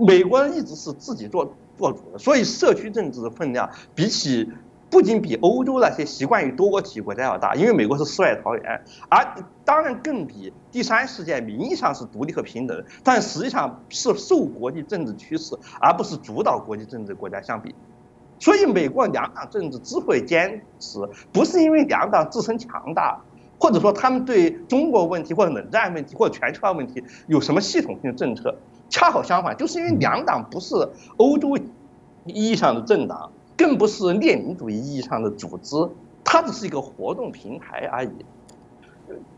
S3: 美国人一直是自己做。做主的，所以社区政治的分量比起不仅比欧洲那些习惯于多国体国家要大，因为美国是世外桃源，而当然更比第三世界名义上是独立和平等，但实际上是受国际政治趋势而不是主导国际政治国家相比，所以美国两党政治之所以坚持，不是因为两党自身强大，或者说他们对中国问题或者冷战问题或者全球化问题有什么系统性的政策。恰好相反，就是因为两党不是欧洲意义上的政党，更不是列宁主义意义上的组织，它只是一个活动平台而已。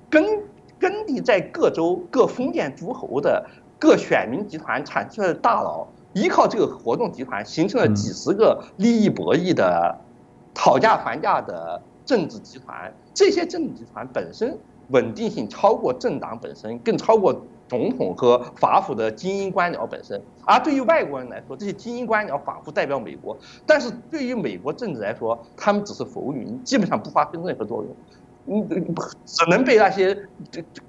S3: 根根地在各州各封建诸侯的各选民集团产出来的大佬，依靠这个活动集团，形成了几十个利益博弈的、讨价还价的政治集团。这些政治集团本身稳定性超过政党本身，更超过。总统和法府的精英官僚本身，而对于外国人来说，这些精英官僚仿佛代表美国，但是对于美国政治来说，他们只是浮云，基本上不发挥任何作用，嗯，只能被那些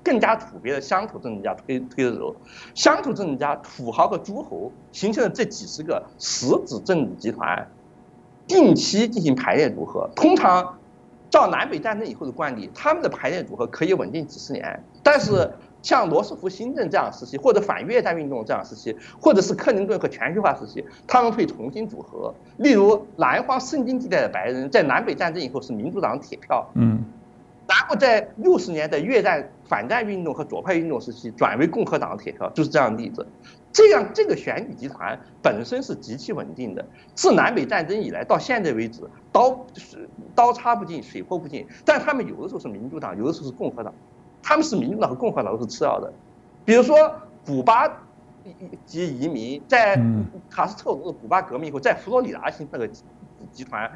S3: 更加土鳖的乡土政治家推推着走。乡土政治家、土豪和诸侯形成了这几十个实质政治集团，定期进行排列组合。通常，照南北战争以后的惯例，他们的排列组合可以稳定几十年，但是。像罗斯福新政这样时期，或者反越战运动这样时期，或者是克林顿和全球化时期，他们会重新组合。例如，南方圣经地带的白人，在南北战争以后是民主党铁票，嗯，然后在六十年代越战反战运动和左派运动时期，转为共和党的铁票，就是这样的例子。这样，这个选举集团本身是极其稳定的。自南北战争以来到现在为止，刀是刀插不进，水泼不进。但他们有的时候是民主党，有的时候是共和党。他们是民主党和共和党都是次要的，比如说古巴及移民，在卡斯特罗古巴革命以后，在佛罗里达形成个集团，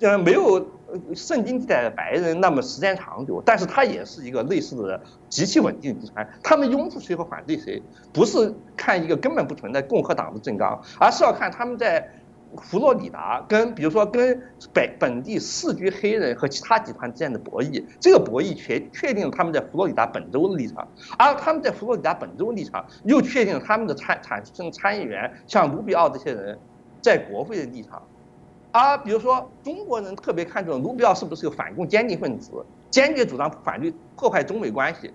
S3: 呃，没有圣经地带的白人那么时间长久，但是它也是一个类似的极其稳定集团。他们拥护谁和反对谁，不是看一个根本不存在共和党的政纲，而是要看他们在。佛罗里达跟比如说跟本本地四居黑人和其他集团之间的博弈，这个博弈确确定了他们在佛罗里达本州的立场，而他们在佛罗里达本州立场又确定了他们的参产生参议员像卢比奥这些人在国会的立场，而比如说中国人特别看重卢比奥是不是个反共坚定分子，坚决主张反对破坏中美关系，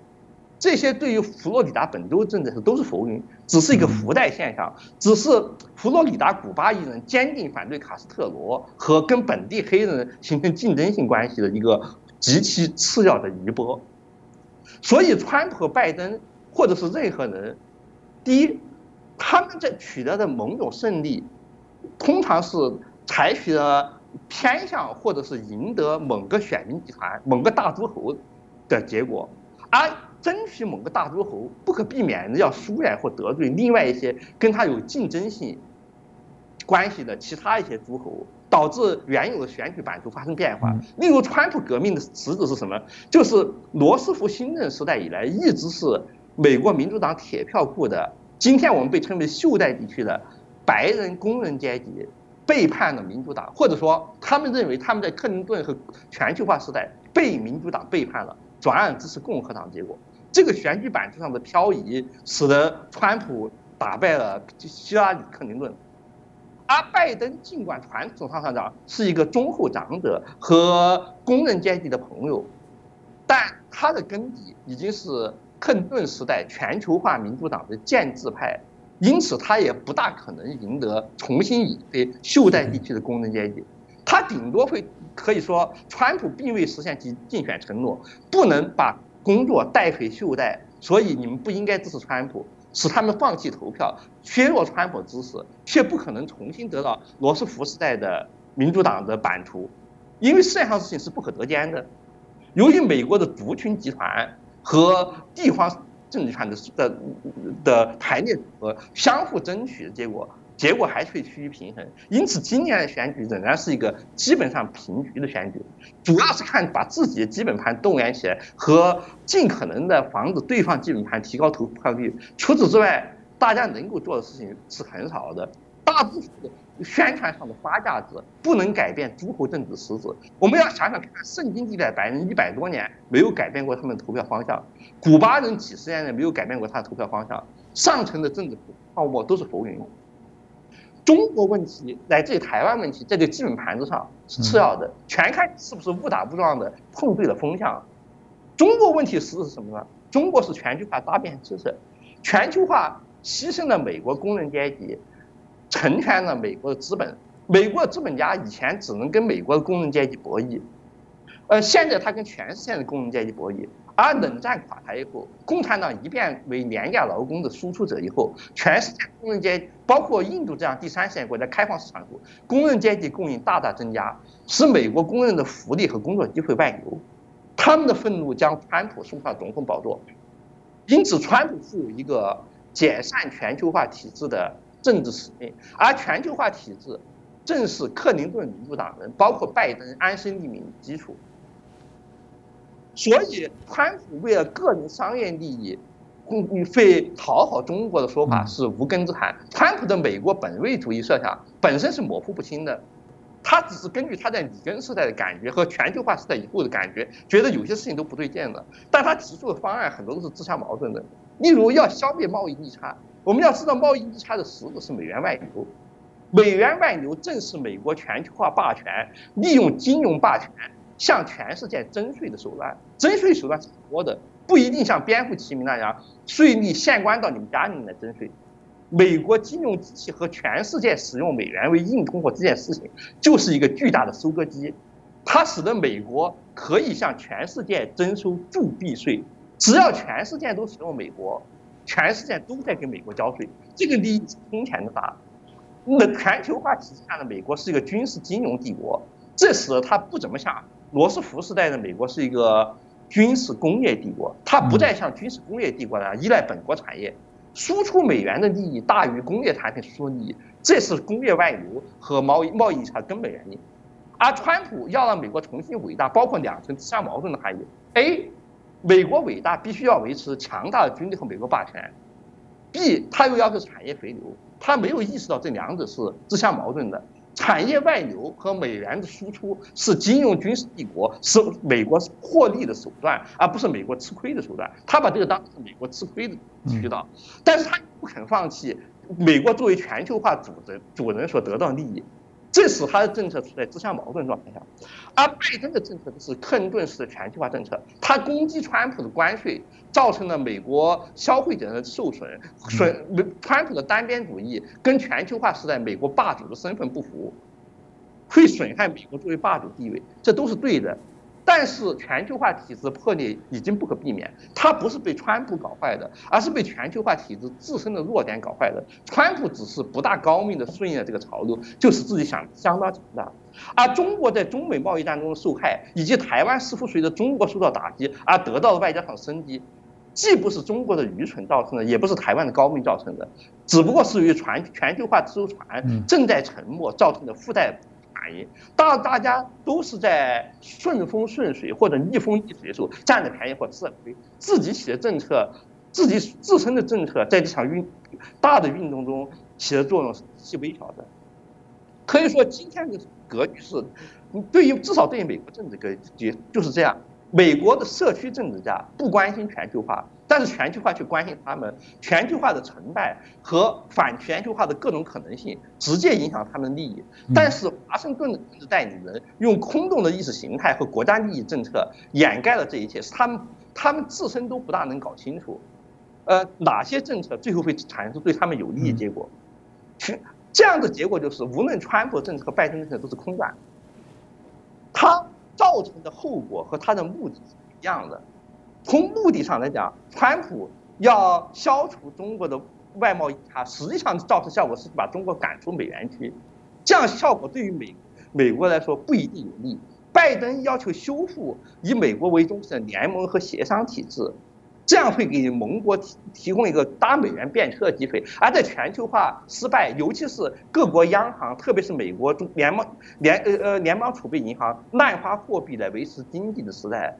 S3: 这些对于佛罗里达本州政治都是浮云，只是一个附带现象，只是佛罗里达古巴裔人坚定反对卡斯特罗和跟本地黑人形成竞争性关系的一个极其次要的余波。所以，川普拜登或者是任何人，第一，他们在取得的某种胜利，通常是采取了偏向或者是赢得某个选民集团、某个大诸侯的结果，而争取某个大诸侯不可避免的要疏远或得罪另外一些跟他有竞争性关系的其他一些诸侯，导致原有的选举版图发生变化。例如，川普革命的实质是什么？就是罗斯福新政时代以来一直是美国民主党铁票库的。今天我们被称为袖带地区的白人工人阶级背叛了民主党，或者说他们认为他们在克林顿和全球化时代被民主党背叛了，转而支持共和党。结果，这个选举版图上的漂移，使得川普打败了希拉里·克林顿，而拜登尽管传统上讲是一个忠厚长者和工人阶级的朋友，但他的根底已经是。克林顿时代全球化民主党的建制派，因此他也不大可能赢得重新引飞袖带地区的工人阶级。他顶多会可以说，川普并未实现其竞选承诺，不能把工作带回袖带，所以你们不应该支持川普，使他们放弃投票，削弱川普支持，却不可能重新得到罗斯福时代的民主党的版图，因为世界上事情是不可得兼的。由于美国的族群集团。和地方政治权的的的排列和相互争取的结果，结果还是会趋于平衡。因此，今年的选举仍然是一个基本上平局的选举，主要是看把自己的基本盘动员起来，和尽可能的防止对方基本盘提高投票率。除此之外，大家能够做的事情是很少的，大部分。宣传上的花架子不能改变诸侯政治实质。我们要想想看，圣经地带白人一百多年没有改变过他们的投票方向，古巴人几十年来没有改变过他的投票方向。上层的政治泡沫都是浮云。中国问题乃至于台湾问题，在这基本盘子上是次要的，全看是不是误打误撞的碰对了风向。中国问题实质是什么呢？中国是全球化搭建支持，全球化牺牲了美国工人阶级。成全了美国的资本，美国的资本家以前只能跟美国的工人阶级博弈，呃，现在他跟全世界的工人阶级博弈。而冷战垮台以后，共产党一变为廉价劳工的输出者以后，全世界工人阶级，包括印度这样第三世界国家开放市场后，工人阶级供应大大增加，使美国工人的福利和工作机会外流，他们的愤怒将川普送上总统宝座，因此川普负有一个解散全球化体制的。政治使命，而全球化体制正是克林顿民主党人，包括拜登安身立命的基础。所以，川普为了个人商业利益，共费讨好中国的说法是无根之谈。川普的美国本位主义设想本身是模糊不清的，他只是根据他在里根时代的感觉和全球化时代以后的感觉，觉得有些事情都不对劲了。但他提出的方案很多都是自相矛盾的，例如要消灭贸易逆差。我们要知道，贸易逆差的实质是美元外流，美元外流正是美国全球化霸权利用金融霸权向全世界征税的手段。征税手段是很多的，不一定像蝙蝠齐民那样，税率县官到你们家里面来征税。美国金融机器和全世界使用美元为硬通货这件事情，就是一个巨大的收割机，它使得美国可以向全世界征收铸币税，只要全世界都使用美国。全世界都在给美国交税，这个利益空前的大。那全球化体制下的美国是一个军事金融帝国，这使得它不怎么像罗斯福时代的美国是一个军事工业帝国。它不再像军事工业帝国那样依赖本国产业，输出美元的利益大于工业产品输出利益，这是工业外流和贸易贸易差根本原因。而川普要让美国重新伟大，包括两层自相矛盾的含义。A 美国伟大必须要维持强大的军力和美国霸权，B 他又要求产业回流，他没有意识到这两者是自相矛盾的。产业外流和美元的输出是金融军事帝国是美国获利的手段，而不是美国吃亏的手段。他把这个当成美国吃亏的渠道，但是他不肯放弃美国作为全球化组织主人所得到利益。这使他的政策处在自相矛盾状态下。而拜登的政策是克林顿式的全球化政策，他攻击川普的关税，造成了美国消费者的受损，损川普的单边主义跟全球化时代美国霸主的身份不符，会损害美国作为霸主地位，这都是对的。但是全球化体制破裂已经不可避免，它不是被川普搞坏的，而是被全球化体制自身的弱点搞坏的。川普只是不大高明的顺应了这个潮流，就是自己想相当强大。而中国在中美贸易战中的受害，以及台湾似乎随着中国受到打击而得到了外交上的升级，既不是中国的愚蠢造成的，也不是台湾的高明造成的，只不过是由于全全球化自由船正在沉没造成的附带。反应，当大家都是在顺风顺水或者逆风逆水的时候，占了便宜或吃了亏，自己起的政策，自己自身的政策在这场运大的运动中起的作用是极微小的。可以说，今天的格局是，对于至少对于美国政治格局就是这样。美国的社区政治家不关心全球化，但是全球化去关心他们。全球化的成败和反全球化的各种可能性，直接影响他们的利益。但是华盛顿的政治代理人用空洞的意识形态和国家利益政策掩盖了这一切，是他们他们自身都不大能搞清楚，呃，哪些政策最后会产生对他们有利的结果。全这样的结果就是，无论川普政策和拜登政策都是空转。他。造成的后果和他的目的是一样的。从目的上来讲，川普要消除中国的外贸差，实际上造成效果是把中国赶出美元区，这样效果对于美美国来说不一定有利。拜登要求修复以美国为中心的联盟和协商体制。这样会给盟国提提供一个搭美元便车的机会，而在全球化失败，尤其是各国央行，特别是美国中联邦联呃呃联邦储备银行滥发货币来维持经济的时代，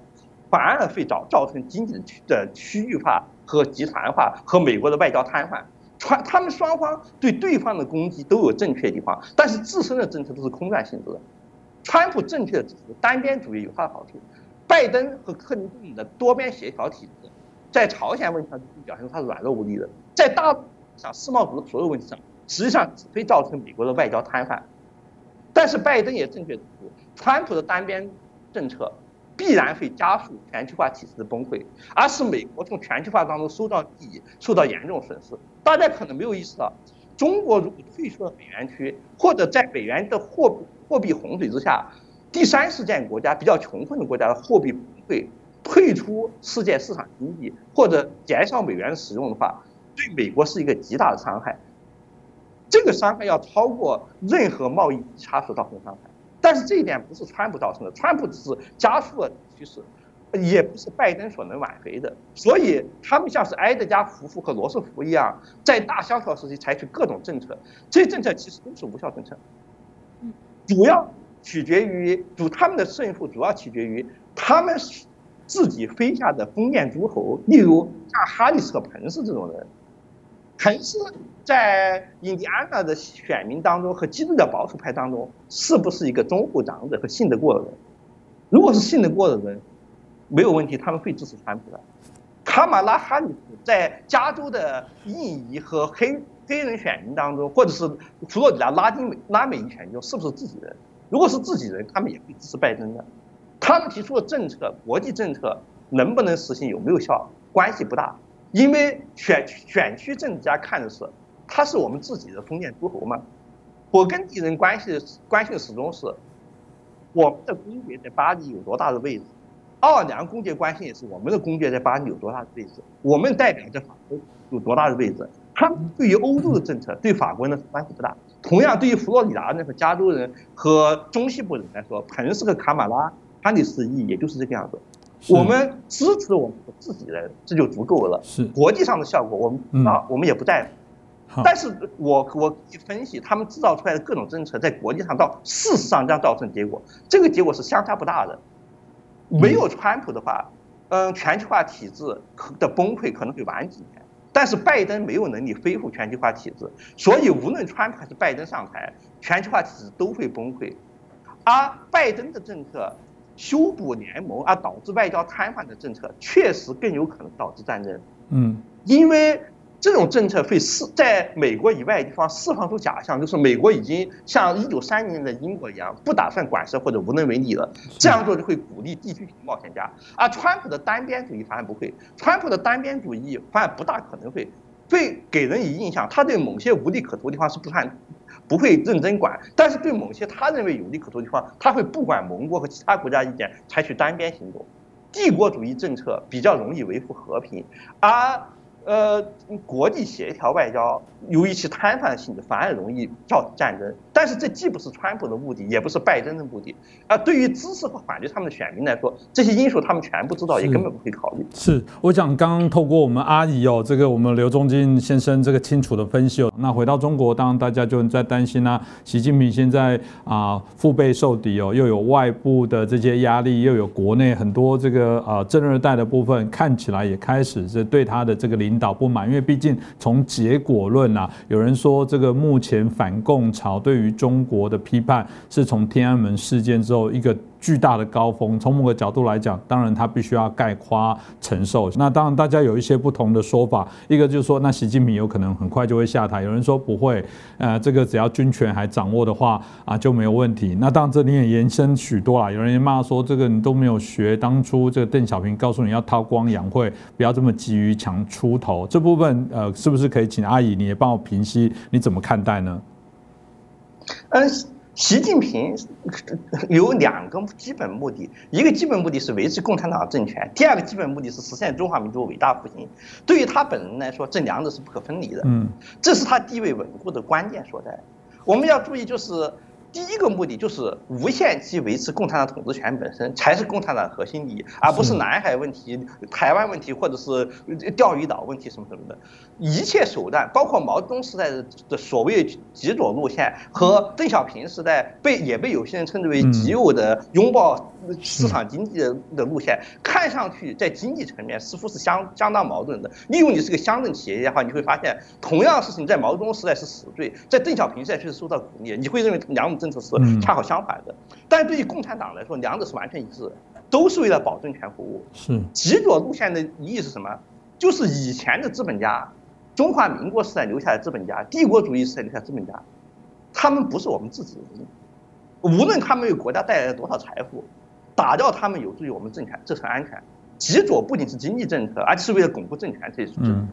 S3: 反而会造造成经济的区的区域化和集团化和美国的外交瘫痪。川他们双方对对方的攻击都有正确的地方，但是自身的政策都是空转性质的。川普正确的指出单边主义有它的好处，拜登和克林顿的多边协调体制。在朝鲜问题上表现出他软弱无力的，在大上世贸组织所有问题上，实际上只会造成美国的外交瘫痪。但是拜登也正确指出，川普的单边政策必然会加速全球化体制的崩溃，而使美国从全球化当中受到利益受到严重损失。大家可能没有意识到，中国如果退出了美元区，或者在美元的货货币洪水之下，第三世界国家比较穷困的国家的货币崩溃。退出世界市场经济或者减少美元使用的话，对美国是一个极大的伤害。这个伤害要超过任何贸易差所造成的伤害。但是这一点不是川普造成的，川普只是加速了趋势，也不是拜登所能挽回的。所以他们像是埃德加夫妇和罗斯福一样，在大萧条时期采取各种政策，这些政策其实都是无效政策。主要取决于主他们的胜负，主要取决于他们。自己麾下的封建诸侯，例如像哈里斯和彭斯这种人，彭斯在印第安纳的选民当中和基督教保守派当中，是不是一个中后长者和信得过的人？如果是信得过的人，没有问题，他们会支持川普的。卡马拉哈里斯在加州的印裔和黑黑人选民当中，或者是佛罗里达拉丁美拉美裔选民中，是不是自己人？如果是自己人，他们也会支持拜登的。他们提出的政策，国际政策能不能实行，有没有效，关系不大，因为选选区政治家看的是，他是我们自己的封建诸侯嘛。我跟敌人关系关系始终是，我们的公爵在巴黎有多大的位置，奥尔良公爵关系也是我们的公爵在巴黎有多大的位置，我们代表着法国有多大的位置。他们对于欧洲的政策对法国人的关系不大。同样，对于佛罗里达那个加州人和中西部人来说，彭斯和卡马拉。他的示意也就是这个样子，我们支持我们自己人，这就足够了。
S1: 是
S3: 国际上的效果，我们啊，我们也不在乎。但是我我分析他们制造出来的各种政策，在国际上到事实上将造成结果，这个结果是相差不大的。没有川普的话，嗯，全球化体制的崩溃可能会晚几年。但是拜登没有能力恢复全球化体制，所以无论川普还是拜登上台，全球化体制都会崩溃。而拜登的政策。修补联盟而导致外交瘫痪的政策，确实更有可能导致战争。
S1: 嗯，
S3: 因为这种政策会释在美国以外的地方释放出假象，就是美国已经像一九三零年的英国一样，不打算管事或者无能为力了。这样做就会鼓励地区型冒险家。而川普的单边主义反而不会，川普的单边主义反而不大可能会，会给人以印象，他对某些无利可图的地方是不看，不会认真管，但是对某些他认为有利可图的地方，他会不管盟国和其他国家意见，采取单边行动。帝国主义政策比较容易维护和平，而。呃，国际协调外交由于其摊贩性质，反而容易造成战争。但是这既不是川普的目的，也不是拜登的目的。啊，对于支持和反对他们的选民来说，这些因素他们全部知道，也根本不会考虑。
S1: 是，我想刚刚透过我们阿姨哦，这个我们刘忠金先生这个清楚的分析哦。那回到中国，当然大家就在担心啊。习近平现在啊腹背受敌哦，又有外部的这些压力，又有国内很多这个啊正二代的部分，看起来也开始是对他的这个领。导不满，因为毕竟从结果论啊，有人说这个目前反共潮对于中国的批判是从天安门事件之后一个。巨大的高峰，从某个角度来讲，当然他必须要概括承受。那当然大家有一些不同的说法，一个就是说，那习近平有可能很快就会下台。有人说不会，呃，这个只要军权还掌握的话啊就没有问题。那当然这里也延伸许多啦，有人骂说这个你都没有学当初这个邓小平告诉你要韬光养晦，不要这么急于抢出头。这部分呃，是不是可以请阿姨你也帮我平息？你怎么看待呢？
S3: 嗯。习近平有两个基本目的，一个基本目的是维持共产党政权，第二个基本目的是实现中华民族伟大复兴。对于他本人来说，这两者是不可分离的。嗯，这是他地位稳固的关键所在。我们要注意，就是。第一个目的就是无限期维持共产党统治权本身才是共产党核心利益，而不是南海问题、台湾问题或者是钓鱼岛问题什么什么的。一切手段，包括毛泽东时代的所谓极左路线和邓小平时代被也被有些人称之为极右的拥抱市场经济的的路线，看上去在经济层面似乎是相相当矛盾的。例如，你是个乡镇企业家的话，你会发现同样事情在毛泽东时代是死罪，在邓小平时代却是受到鼓励，你会认为两种政策是恰好相反的。但是对于共产党来说，两者是完全一致的，都是为了保政权服务。
S1: 是
S3: 极左路线的意义是什么？就是以前的资本家。中华民国时代留下的资本家，帝国主义时代留下资本家，他们不是我们自己人，无论他们为国家带来了多少财富，打掉他们有助于我们政权、自身安全。极左不仅是经济政策，而且是为了巩固政权这一事情。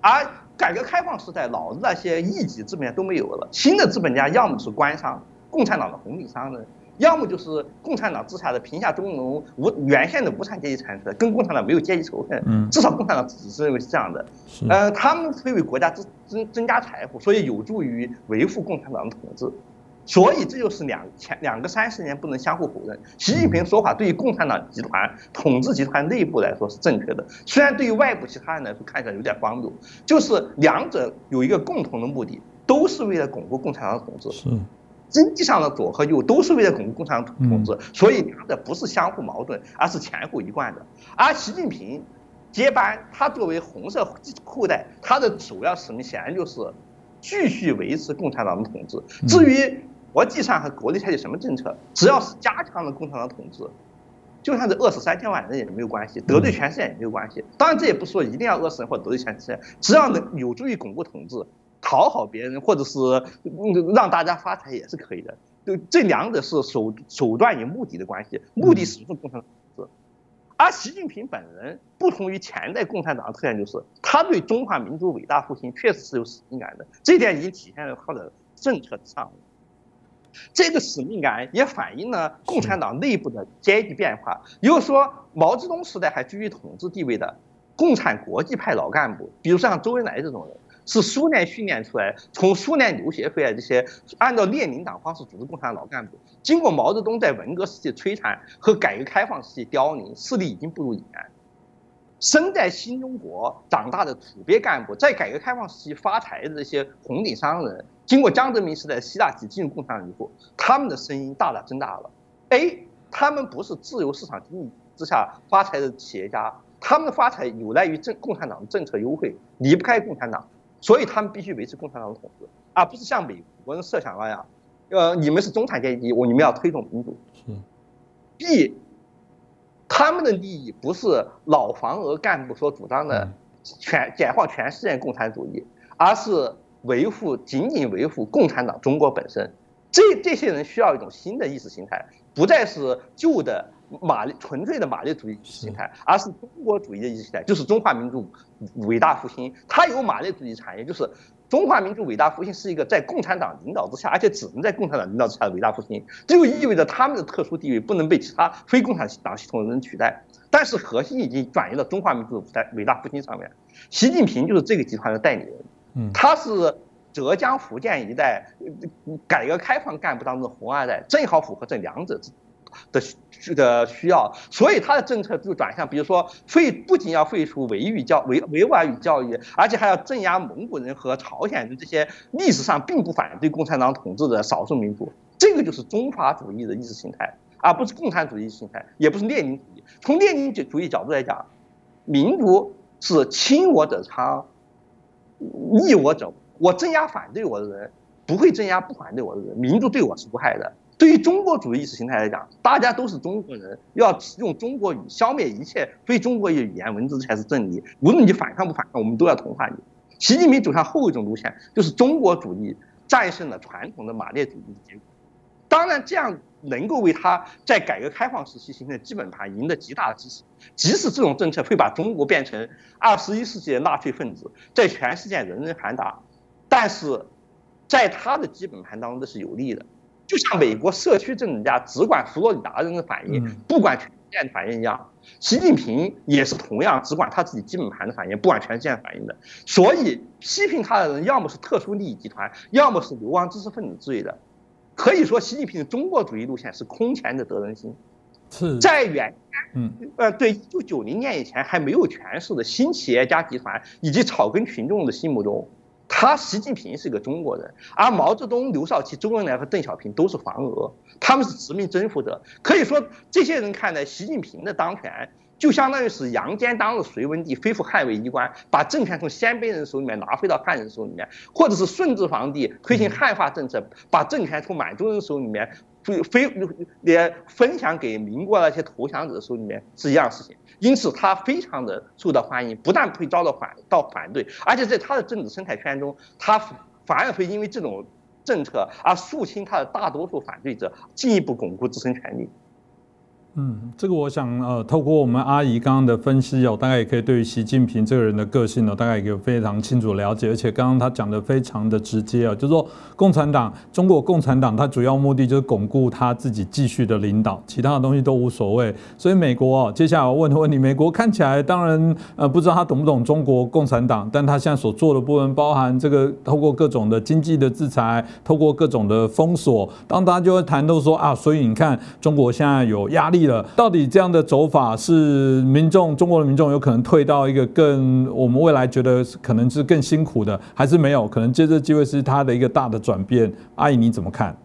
S3: 而改革开放时代，老的那些一级资本家都没有了，新的资本家要么是官商，共产党的红利商人。要么就是共产党之下的贫下中农无原先的无产阶级产生的，跟共产党没有阶级仇恨。嗯，至少共产党自己是认为是这样的。呃，他们会为国家增增增加财富，所以有助于维护共产党的统治。所以这就是两前两个三十年不能相互否认。习近平说法对于共产党集团统治集团内部来说是正确的，虽然对于外部其他人来说看起来有点荒谬，就是两者有一个共同的目的，都是为了巩固共产党的统治。
S1: 是。
S3: 经济上的左和右都是为了巩固共产党统治，所以两者不是相互矛盾，而是前后一贯的。而习近平接班，他作为红色后代，他的主要使命显然就是继续维持共产党的统治。至于国际上和国内采取什么政策，只要是加强了共产党统治，就算是饿死三千万人也没有关系，得罪全世界也没有关系。当然，这也不是说一定要饿死人或者得罪全世界，只要能有助于巩固统治。讨好别人，或者是让大家发财也是可以的。就这两者是手手段与目的的关系，目的始终共产党统治。而习近平本人不同于前代共产党的特点，就是他对中华民族伟大复兴确实是有使命感的，这点已经体现在他的政策之上。这个使命感也反映了共产党内部的阶级变化。也就是说，毛泽东时代还居于统治地位的共产国际派老干部，比如像周恩来这种人。是苏联训练出来，从苏联留学回来这些按照列宁党方式组织共产党老干部，经过毛泽东在文革时期摧残和改革开放时期凋零，势力已经不如以前。生在新中国长大的土鳖干部，在改革开放时期发财的这些红顶商人，经过江泽民时代习大体进入共产党以后，他们的声音大大增大了。A，他们不是自由市场经济之下发财的企业家，他们的发财有赖于政共产党的政策优惠，离不开共产党。所以他们必须维持共产党的统治，而不是像美国人设想那样，呃，你们是中产阶级，我你们要推动民主。B，他们的利益不是老黄俄干部所主张的全解放全世界共产主义，而是维护仅仅维护共产党中国本身。这这些人需要一种新的意识形态，不再是旧的马列纯粹的马列主义意识形态，而是中国主义的意识形态，就是中华民族伟大复兴。它有马列主义产业，就是中华民族伟大复兴是一个在共产党领导之下，而且只能在共产党领导之下的伟大复兴，这就意味着他们的特殊地位不能被其他非共产党系统的人取代。但是核心已经转移到中华民族在伟大复兴上面。习近平就是这个集团的代理人，嗯，他是浙江、福建一带改革开放干部当中的红二代，正好符合这两者的的需要，所以他的政策就转向，比如说废不仅要废除维语教维维吾尔语教育，而且还要镇压蒙古人和朝鲜人这些历史上并不反对共产党统治的少数民族。这个就是中华主义的意识形态。而不是共产主义形态，也不是列宁主义。从列宁主义角度来讲，民族是亲我者昌，逆我者我镇压反对我的人，不会镇压不反对我的人。民族对我是无害的。对于中国主义意识形态来讲，大家都是中国人，要用中国语消灭一切非中国语言文字才是真理。无论你反抗不反抗，我们都要同化你。习近平走向后一种路线，就是中国主义战胜了传统的马列主义的结果。当然，这样。能够为他在改革开放时期形成基本盘赢得极大的支持，即使这种政策会把中国变成二十一世纪的纳粹分子，在全世界人人喊打，但是在他的基本盘当中这是有利的。就像美国社区政治家只管佛罗里达人的反应，不管全世界的反应一样，习近平也是同样只管他自己基本盘的反应，不管全世界反应的。所以批评他的人，要么是特殊利益集团，要么是流亡知识分子之类的。可以说，习近平的中国主义路线是空前的得人心。
S1: 是
S3: 在远，嗯，呃，对，一九九零年以前还没有权势的新企业家集团以及草根群众的心目中，他习近平是一个中国人，而毛泽东、刘少奇、周恩来和邓小平都是黄俄，他们是殖民征服者。可以说，这些人看来习近平的当权。就相当于是杨坚当了隋文帝，恢复汉魏衣冠，把政权从鲜卑人手里面拿回到汉人手里面，或者是顺治皇帝推行汉化政策，把政权从满洲人手里面非非也分享给民国那些投降者手里面是一样事情。因此，他非常的受到欢迎，不但不会遭到反到反对，而且在他的政治生态圈中，他反而会因为这种政策而肃清他的大多数反对者，进一步巩固自身权利。
S1: 嗯，这个我想呃，透过我们阿姨刚刚的分析哦，大概也可以对于习近平这个人的个性呢，大概也有非常清楚了解。而且刚刚他讲的非常的直接啊，就是说共产党，中国共产党，它主要目的就是巩固他自己继续的领导，其他的东西都无所谓。所以美国哦，接下来我问的问题，美国看起来当然呃不知道他懂不懂中国共产党，但他现在所做的部分包含这个透过各种的经济的制裁，透过各种的封锁，当大家就会谈到说啊，所以你看中国现在有压力。到底这样的走法是民众中国的民众有可能退到一个更我们未来觉得可能是更辛苦的，还是没有可能借这个机会是他的一个大的转变？阿姨你怎么看？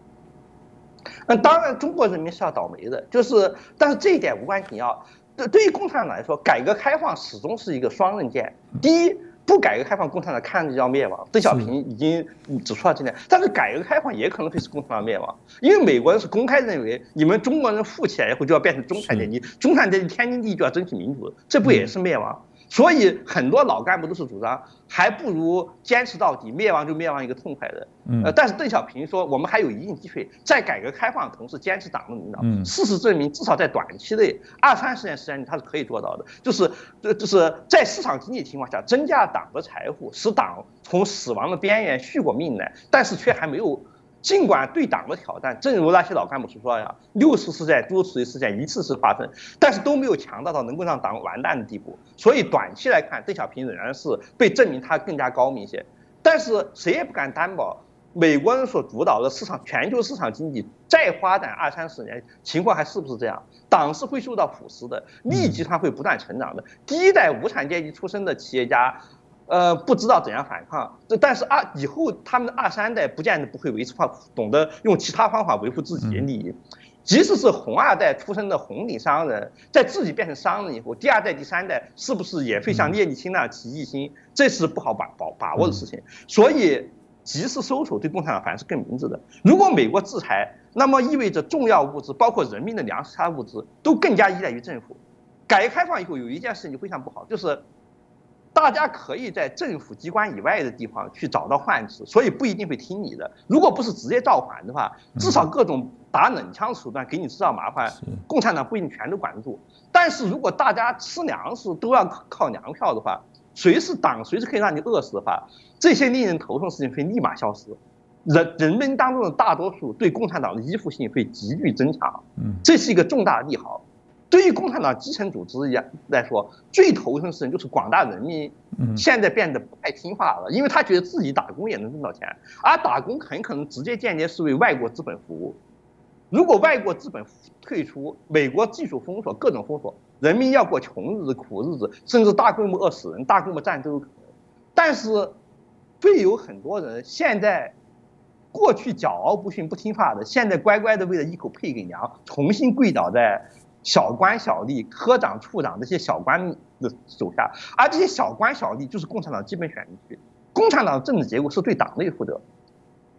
S3: 那当然，中国人民是要倒霉的，就是但是这一点无关紧要。对对于共产党来说，改革开放始终是一个双刃剑。第一。不改革开放，共产党看着就要灭亡。邓小平已经指出了这点，但是改革开放也可能会使共产党灭亡，因为美国人是公开认为，你们中国人富起来以后就要变成中产阶级，中产阶级天经地义就要争取民主，这不也是灭亡？所以很多老干部都是主张，还不如坚持到底，灭亡就灭亡一个痛快的。呃，但是邓小平说，我们还有一定机会，在改革开放的同时坚持党的领导。事实证明，至少在短期内，二三十年时间里，他是可以做到的。就是，这就是在市场经济情况下，增加党的财富，使党从死亡的边缘续过命来，但是却还没有。尽管对党的挑战，正如那些老干部所说呀，六次事件、多次事件一次次发生，但是都没有强大到能够让党完蛋的地步。所以短期来看，邓小平仍然是被证明他更加高明一些。但是谁也不敢担保，美国人所主导的市场、全球市场经济再发展二三十年，情况还是不是这样？党是会受到腐蚀的，利益集团会不断成长的。第一代无产阶级出身的企业家。呃，不知道怎样反抗，这但是二以后他们的二三代不见得不会维持方，懂得用其他方法维护自己的利益。即使是红二代出身的红顶商人，在自己变成商人以后，第二代、第三代是不是也会像聂利钦那样起异心？这是不好把把把握的事情。所以，及时收手对共产党反而是更明智的。如果美国制裁，那么意味着重要物资，包括人民的粮食、其他物资，都更加依赖于政府。改革开放以后，有一件事情非常不好，就是。大家可以在政府机关以外的地方去找到换词，所以不一定会听你的。如果不是直接造反的话，至少各种打冷枪手段给你制造麻烦，共产党不一定全都管得住。但是如果大家吃粮食都要靠粮票的话，谁是党，谁是可以让你饿死的话，这些令人头痛的事情会立马消失。人人们当中的大多数对共产党的依附性会急剧增强，这是一个重大利好。对于共产党基层组织一样来说，最头疼的事情就是广大人民现在变得不太听话了，因为他觉得自己打工也能挣到钱，而打工很可能直接间接是为外国资本服务。如果外国资本退出，美国技术封锁，各种封锁，人民要过穷日子、苦日子，甚至大规模饿死人、大规模战争都可能。但是，会有很多人现在过去骄傲不驯、不听话的，现在乖乖的为了一口配给娘，重新跪倒在。小官小吏、科长、处长这些小官的手下，而这些小官小吏就是共产党基本选民区。共产党政治结构是对党内负责，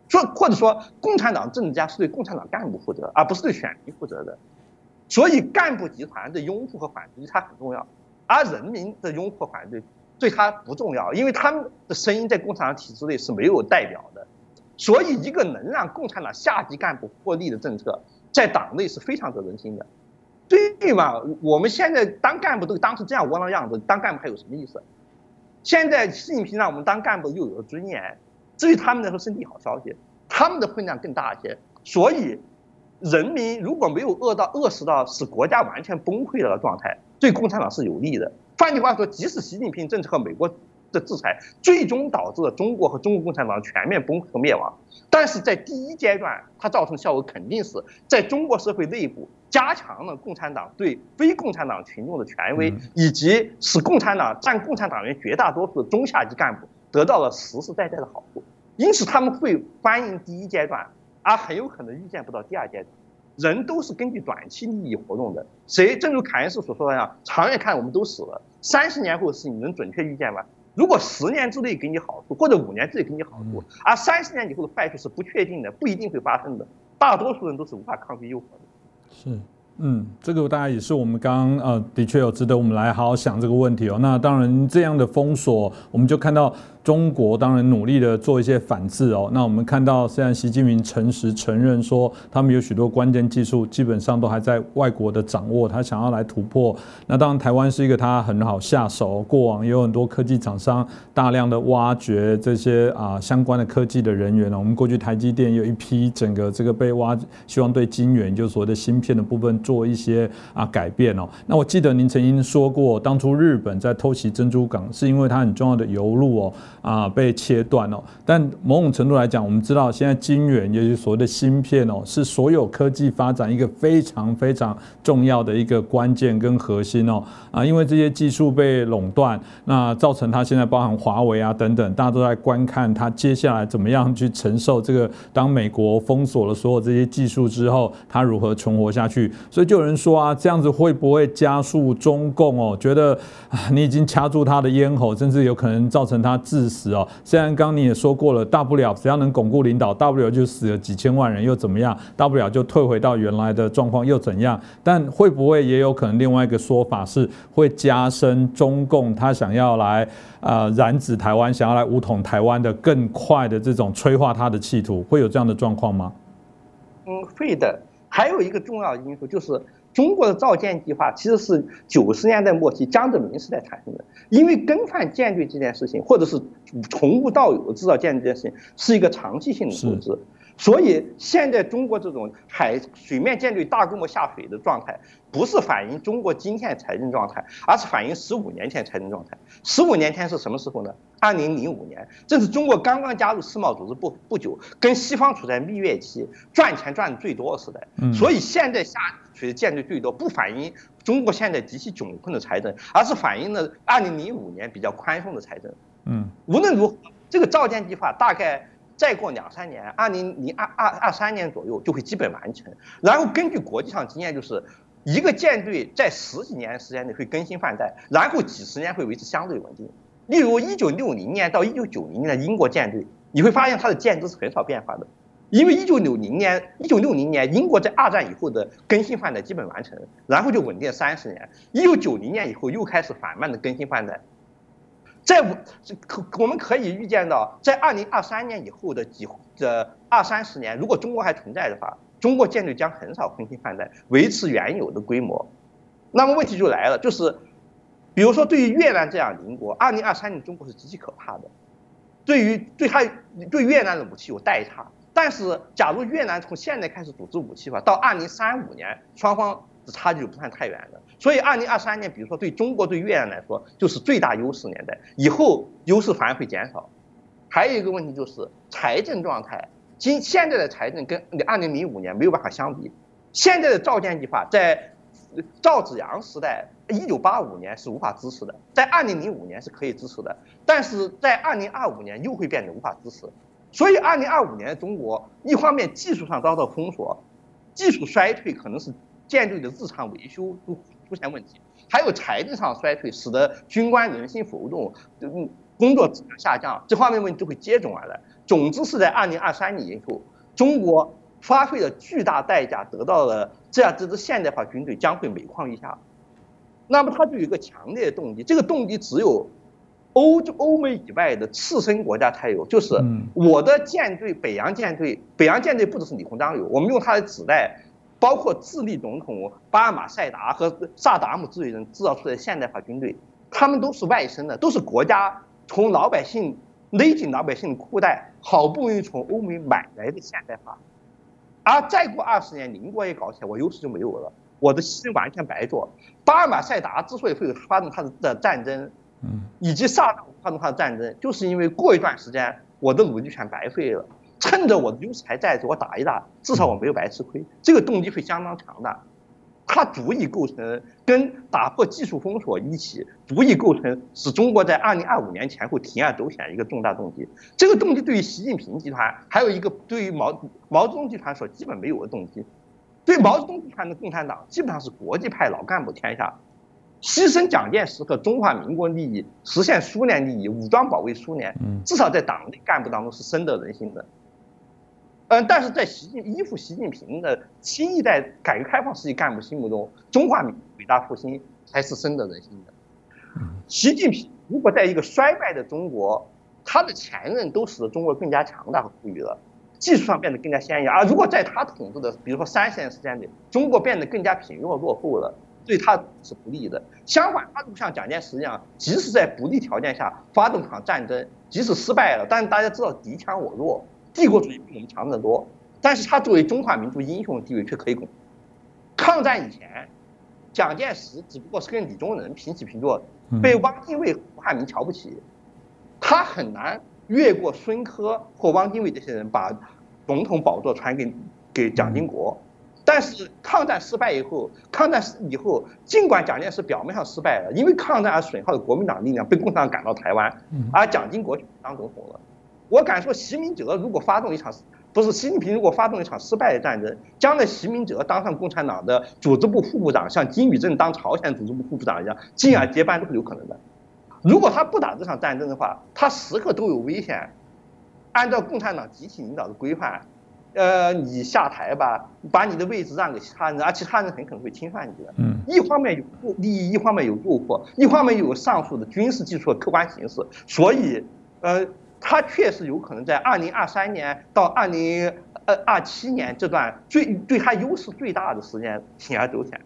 S3: 说或者说共产党政治家是对共产党干部负责，而不是对选民负责的。所以干部集团的拥护和反对他很重要，而人民的拥护和反对对他不重要，因为他们的声音在共产党体制内是没有代表的。所以一个能让共产党下级干部获利的政策，在党内是非常得人心的。对嘛？我们现在当干部都当成这样窝囊样子，当干部还有什么意思？现在习近平让我们当干部又有了尊严，至于他们来说是利好消息，他们的分量更大一些。所以，人民如果没有饿到饿死到使国家完全崩溃的状态，对共产党是有利的。换句话说，即使习近平政策和美国的制裁最终导致了中国和中国共产党全面崩溃和灭亡，但是在第一阶段，它造成效果肯定是在中国社会内部。加强了共产党对非共产党群众的权威，以及使共产党占共产党员绝大多数的中下级干部得到了实实在在的好处，因此他们会欢迎第一阶段，而很有可能预见不到第二阶段。人都是根据短期利益活动的，谁正如凯恩斯所说的那样，长远看我们都死了，三十年后的事情你能准确预见吗？如果十年之内给你好处，或者五年之内给你好处，而三十年以后的坏处是不确定的，不一定会发生的，大多数人都是无法抗拒诱惑的。
S1: 是，嗯，这个大家也是我们刚刚呃，的确有值得我们来好好想这个问题哦。那当然，这样的封锁，我们就看到。中国当然努力的做一些反制哦。那我们看到，虽然习近平诚实承认说，他们有许多关键技术基本上都还在外国的掌握，他想要来突破。那当然，台湾是一个他很好下手。过往也有很多科技厂商大量的挖掘这些啊相关的科技的人员呢。我们过去台积电有一批整个这个被挖，希望对晶圆，就是所谓的芯片的部分做一些啊改变哦。那我记得您曾经说过，当初日本在偷袭珍珠港，是因为它很重要的油路哦。啊，被切断哦。但某种程度来讲，我们知道现在晶圆，也就是所谓的芯片哦，是所有科技发展一个非常非常重要的一个关键跟核心哦。啊，因为这些技术被垄断，那造成它现在包含华为啊等等，大家都在观看它接下来怎么样去承受这个。当美国封锁了所有这些技术之后，它如何存活下去？所以就有人说啊，这样子会不会加速中共哦？觉得啊你已经掐住他的咽喉，甚至有可能造成他自。死哦！虽然刚你也说过了，大不了只要能巩固领导，大不了就死了几千万人又怎么样？大不了就退回到原来的状况又怎样？但会不会也有可能另外一个说法是会加深中共他想要来啊染指台湾，想要来武统台湾的更快的这种催化他的企图？会有这样的状况吗？
S3: 嗯，会的。还有一个重要因素就是。中国的造舰计划其实是九十年代末期江泽民时代产生的，因为更换舰队这件事情，或者是从无到有制造舰队这件事情，是一个长期性的投资。所以现在中国这种海水面舰队大规模下水的状态，不是反映中国今天财政状态，而是反映十五年前财政状态。十五年前是什么时候呢？二零零五年，正是中国刚刚加入世贸组织不不久，跟西方处在蜜月期，赚钱赚的最多的时代。所以现在下水的舰队最多，不反映中国现在极其窘困的财政，而是反映了二零零五年比较宽松的财政。嗯，无论如何，这个造舰计划大概。再过两三年，二零零二二二三年左右就会基本完成。然后根据国际上经验，就是一个舰队在十几年时间内会更新换代，然后几十年会维持相对稳定。例如一九六零年到一九九零年的英国舰队，你会发现它的舰只是很少变化的，因为一九六零年一九六零年英国在二战以后的更新换代基本完成，然后就稳定三十年。一九九零年以后又开始缓慢的更新换代。在可我们可以预见到，在二零二三年以后的几这二三十年，如果中国还存在的话，中国舰队将很少更新换代，维持原有的规模。那么问题就来了，就是，比如说对于越南这样邻国，二零二三年中国是极其可怕的，对于对他对越南的武器有代差。但是，假如越南从现在开始组织武器化，到二零三五年，双方的差距就不算太远了。所以，二零二三年，比如说对中国对越南来说，就是最大优势年代，以后优势反而会减少。还有一个问题就是财政状态，今现在的财政跟二零零五年没有办法相比。现在的造舰计划在赵紫阳时代，一九八五年是无法支持的，在二零零五年是可以支持的，但是在二零二五年又会变得无法支持。所以，二零二五年中国一方面技术上遭到封锁，技术衰退可能是舰队的日常维修都出现问题，还有财政上衰退，使得军官人心浮动，嗯，工作质量下降，这方面问题就会接踵而来。总之是在二零二三年以后，中国花费了巨大代价得到了这样这支现代化军队将会每况愈下，那么它就有一个强烈的动机，这个动机只有。欧洲、欧美以外的次生国家才有，就是我的舰队，北洋舰队，北洋舰队不只是李鸿章有，我们用他的纸袋，包括智利总统巴尔马塞达和萨达姆这类人制造出来的现代化军队，他们都是外生的，都是国家从老百姓勒紧老百姓的裤带，好不容易从欧美买来的现代化，而再过二十年，邻国也搞起来，我优势就没有了，我的牺牲完全白做。巴尔马塞达之所以会发动他的战争。嗯，以及萨达姆发动他的战争，就是因为过一段时间我的努力全白费了，趁着我的优势还在，我打一打，至少我没有白吃亏。这个动机会相当强大，它足以构成跟打破技术封锁一起，足以构成使中国在二零二五年前后铤而走险一个重大动机。这个动机对于习近平集团，还有一个对于毛毛泽东集团所基本没有的动机，对毛泽东集团的共产党基本上是国际派老干部天下。牺牲蒋介石和中华民国利益，实现苏联利益，武装保卫苏联，至少在党内干部当中是深得人心的。嗯，但是在习近依附习近平的新一代改革开放时期干部心目中，中华民伟大复兴才是深得人心的。习近平如果在一个衰败的中国，他的前任都使得中国更加强大和富裕了，技术上变得更加先进；而如果在他统治的，比如说三十年时间里，中国变得更加贫弱落后了。对他是不利的。相反，他就像蒋介石一样，即使在不利条件下发动场战争，即使失败了，但是大家知道敌强我弱，帝国主义比我们强得多。但是他作为中华民族英雄的地位却可以巩。抗战以前，蒋介石只不过是跟李宗仁平起平坐，被汪精卫、胡汉民瞧不起，他很难越过孙科或汪精卫这些人，把总统宝座传给给蒋经国。但是抗战失败以后，抗战以后，尽管蒋介石表面上失败了，因为抗战而损耗的国民党力量被共产党赶到台湾，而蒋经国当总统了。我敢说，习明哲如果发动一场，不是习近平如果发动一场失败的战争，将来习明哲当上共产党的组织部副部长，像金宇镇当朝鲜组织部副部长一样，进而接班都是有可能的。如果他不打这场战争的话，他时刻都有危险。按照共产党集体领导的规范。呃，你下台吧，把你的位置让给其他人，而其他人很可能会侵犯你的。嗯，一方面有利益，一方面有诱惑，一方面有上述的军事技术的客观形势，所以，呃，他确实有可能在二零二三年到二零呃二七年这段最对他优势最大的时间铤而走险。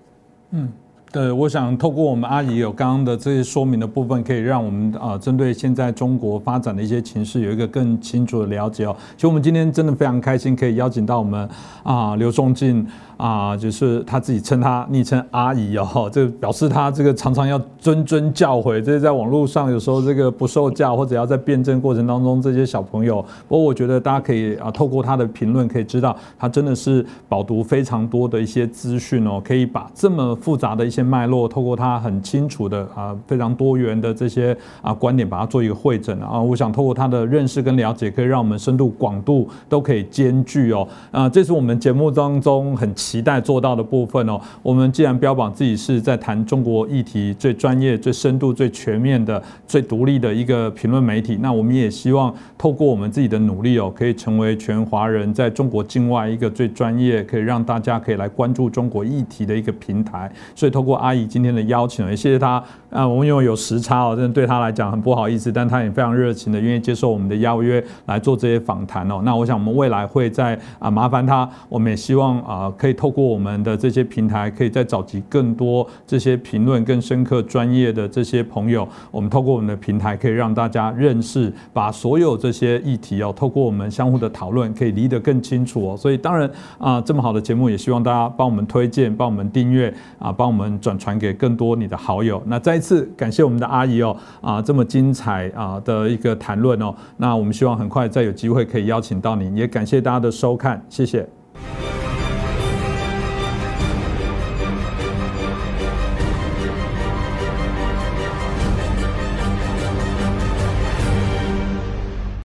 S3: 嗯。
S1: 对，我想透过我们阿姨有刚刚的这些说明的部分，可以让我们啊针对现在中国发展的一些情势有一个更清楚的了解哦。其实我们今天真的非常开心，可以邀请到我们啊刘仲进。啊，就是他自己称他昵称阿姨哦，这表示他这个常常要谆谆教诲，这是在网络上有时候这个不受教，或者要在辩证过程当中这些小朋友。不过我觉得大家可以啊，透过他的评论可以知道，他真的是饱读非常多的一些资讯哦，可以把这么复杂的一些脉络，透过他很清楚的啊非常多元的这些啊观点，把它做一个会诊啊。我想透过他的认识跟了解，可以让我们深度广度都可以兼具哦。啊，这是我们节目当中很。期待做到的部分哦，我们既然标榜自己是在谈中国议题最专业、最深度、最全面的、最独立的一个评论媒体，那我们也希望透过我们自己的努力哦，可以成为全华人在中国境外一个最专业，可以让大家可以来关注中国议题的一个平台。所以，透过阿姨今天的邀请，也谢谢她啊，我们因为有时差哦，真的对她来讲很不好意思，但她也非常热情的愿意接受我们的邀约来做这些访谈哦。那我想我们未来会再啊麻烦她，我们也希望啊可以透过我们的这些平台，可以再找集更多这些评论更深刻、专业的这些朋友，我们透过我们的平台可以让大家认识，把所有这些议题哦，透过我们相互的讨论，可以理得更清楚哦。所以当然啊，这么好的节目，也希望大家帮我们推荐、帮我们订阅啊，帮我们转传给更多你的好友。那再一次感谢我们的阿姨哦啊，这么精彩啊的一个谈论哦。那我们希望很快再有机会可以邀请到您，也感谢大家的收看，谢谢。